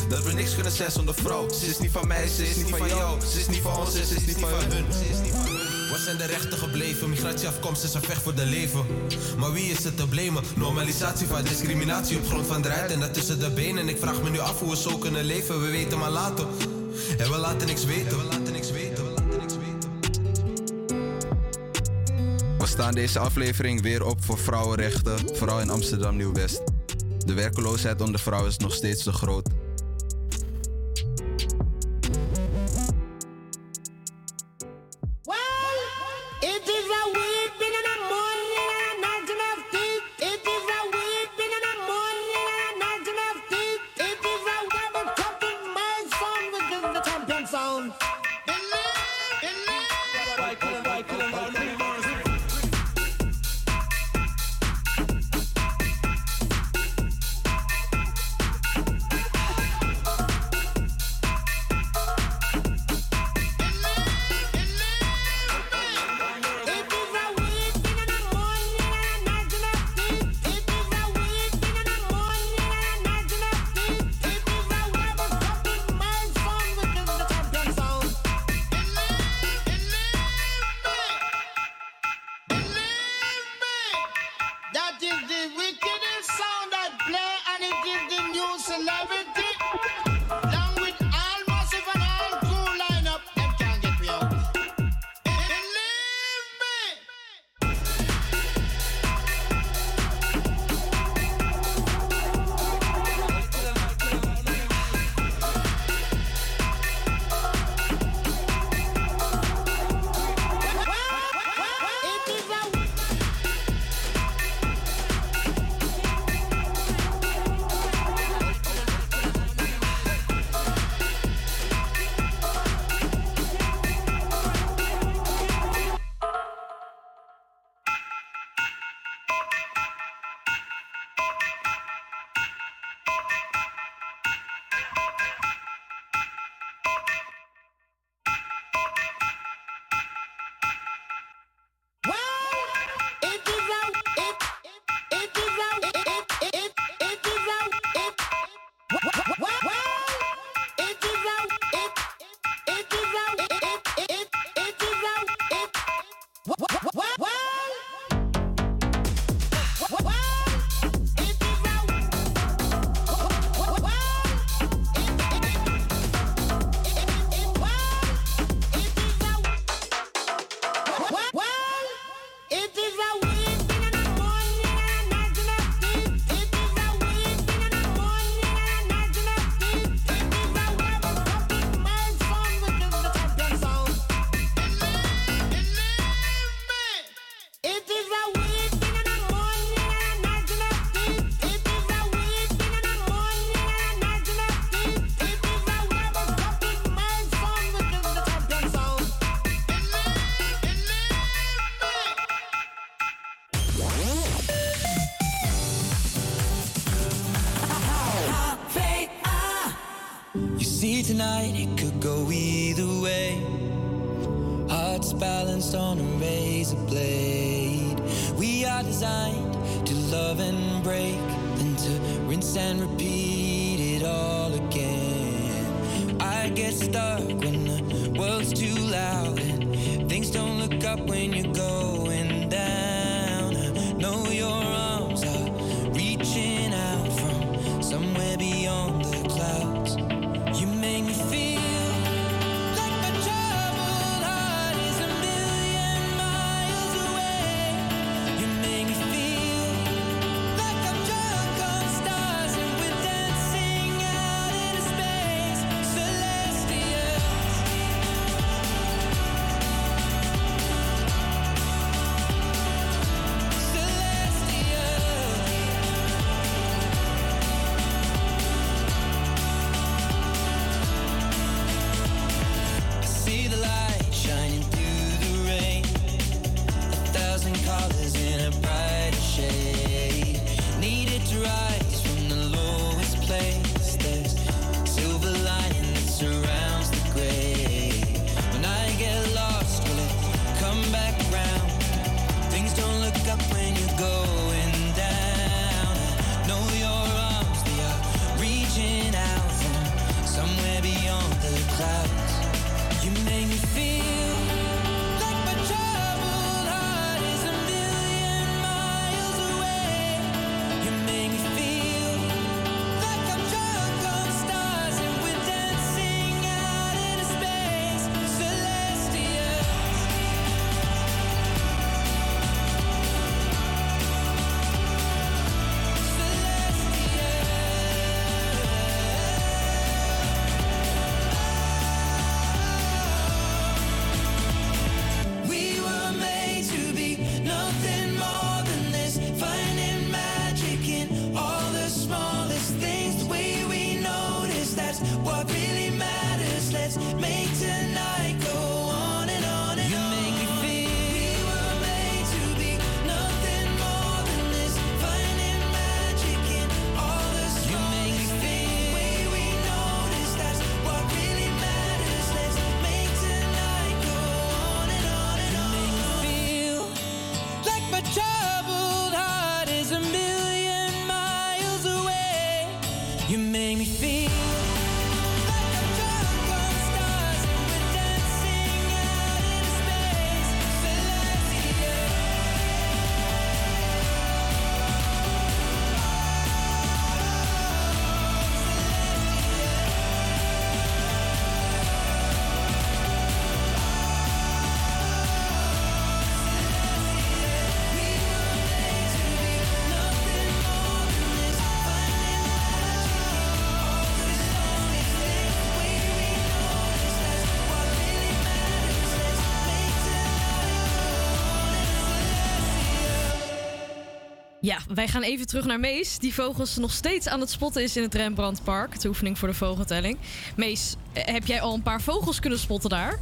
Dat we niks kunnen zijn zonder vrouw. Ze is niet van mij, ze is niet van jou. Ze is niet van ons, ze is niet van hun. Ze is niet van hun. Waar zijn de rechten gebleven? Migratieafkomst is een vecht voor de leven. Maar wie is het te blamen? Normalisatie van discriminatie op grond van de en dat tussen de benen. Ik vraag me nu af hoe we zo kunnen leven. We weten maar later. En. We laten niks weten. Staan deze aflevering weer op voor vrouwenrechten, vooral in Amsterdam Nieuw-West. De werkeloosheid onder vrouwen is nog steeds te groot. Ja, wij gaan even terug naar Mees. Die vogels nog steeds aan het spotten is in het Rembrandtpark. De oefening voor de vogeltelling. Mees, eh, heb jij al een paar vogels kunnen spotten daar?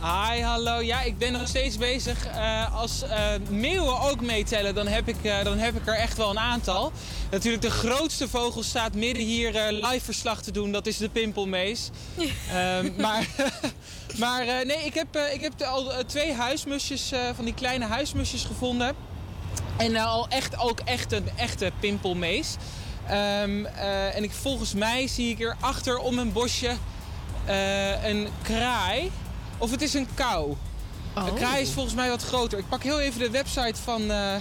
Hi, hallo. Ja, ik ben nog steeds bezig. Eh, als eh, meeuwen ook meetellen, dan heb, ik, dan heb ik er echt wel een aantal. Natuurlijk, de grootste vogel staat midden hier live verslag te doen. Dat is de pimpelmees. *laughs* Ehm, maar *laughs* maar nee, ik heb, ik heb al twee huismusjes, van die kleine huismusjes gevonden. En al echt, ook echt een echte pimpelmees. Ehm, eh, en ik, volgens mij zie ik hier achter om een bosje eh, een kraai. Of het is een kou. Een kraai is volgens mij wat groter. Ik pak heel even de website van, eh,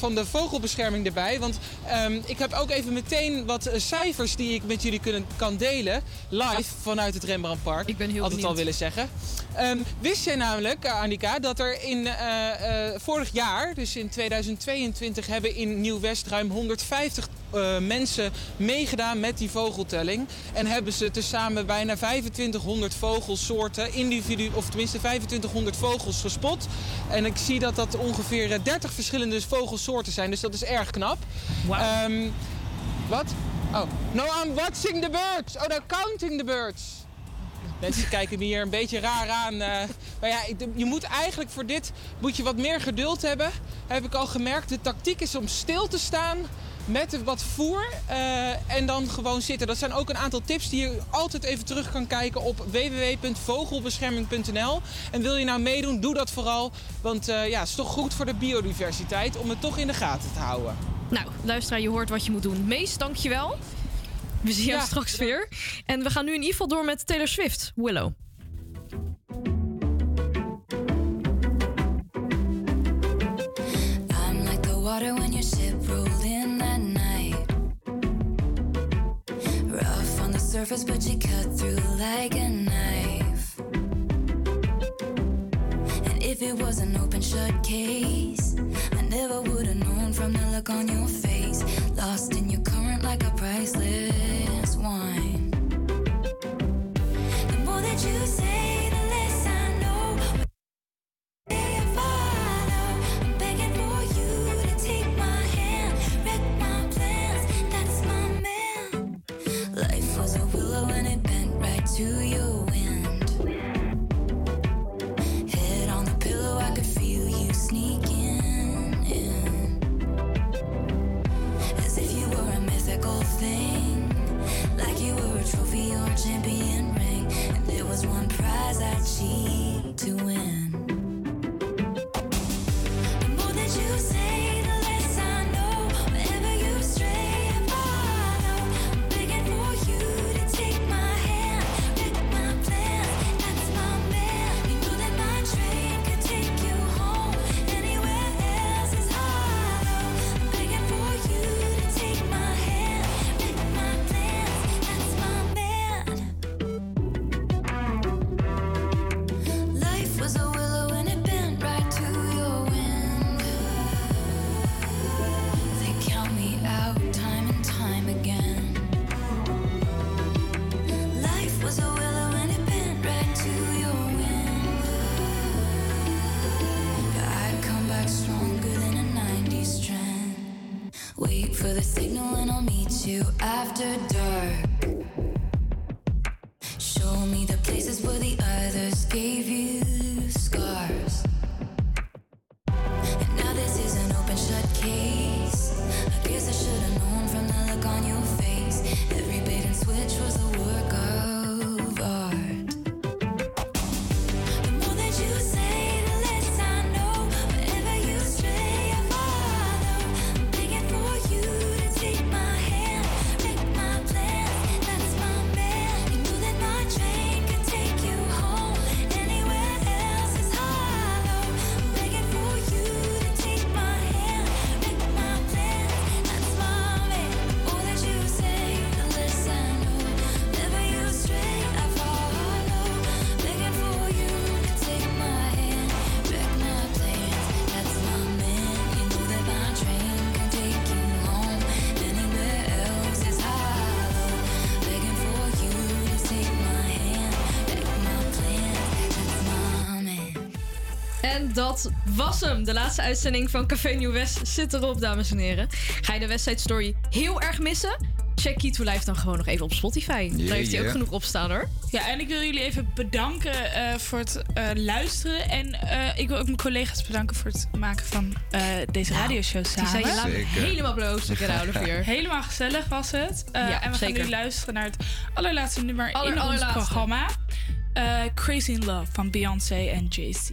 van de vogelbescherming erbij. Want ehm, ik heb ook even meteen wat eh, cijfers die ik met jullie kunnen, kan delen. Live vanuit het Rembrandtpark. Ik ben heel Altijd al willen zeggen. Ehm, wist jij namelijk, eh, Annika, dat er in eh, vorig jaar, dus in 2022, hebben in Nieuw-West ruim 150 eh, mensen meegedaan met die vogeltelling. En hebben ze tezamen bijna 2500 vogelsoorten, individu of tenminste 2500 vogels gespot. En ik zie dat dat ongeveer eh, 30 verschillende vogelsoorten zijn, dus dat is erg knap. Ehm, wat? Oh, no, I'm watching the birds. Oh, no, counting the birds. Mensen kijken me hier een beetje raar aan. eh. maar ja, je moet eigenlijk voor dit moet je wat meer geduld hebben. Heb ik al gemerkt. De tactiek is om stil te staan met wat voer eh, en dan gewoon zitten. Dat zijn ook een aantal tips die je altijd even terug kan kijken op www.vogelbescherming.nl. En wil je nou meedoen, doe dat vooral. Want eh, ja, het is toch goed voor de biodiversiteit om het toch in de gaten te houden. Nou, luisteraar, je hoort wat je moet doen. Mees, dankjewel. We zien jou Ja, straks weer. En we gaan nu in ieder geval door met Taylor Swift, Willow. I'm like the water when your surface, but you cut through like a knife. And if it was an open shut case, I never would have known from the look on your face. Lost in your current like a priceless wine. The more that you say, champion ring. And there was one prize I'd cheat to win. Dat was hem. De laatste uitzending van Café Nieuw West zit erop, dames en heren. Ga je de Westside Story heel erg missen? Check Key to Live dan gewoon nog even op Spotify. Daar heeft hij ook yeah. genoeg op staan hoor. Ja, en ik wil jullie even bedanken eh, voor het eh, luisteren. En eh, ik wil ook mijn collega's bedanken voor het maken van eh, deze radioshow Die samen. zijn je helemaal bloos, ik. *laughs* Helemaal gezellig was het. Eh, Ja, en we zeker. gaan nu luisteren naar het allerlaatste nummer Aller- in ons programma. Eh, Crazy in Love van Beyoncé en Jay-Z.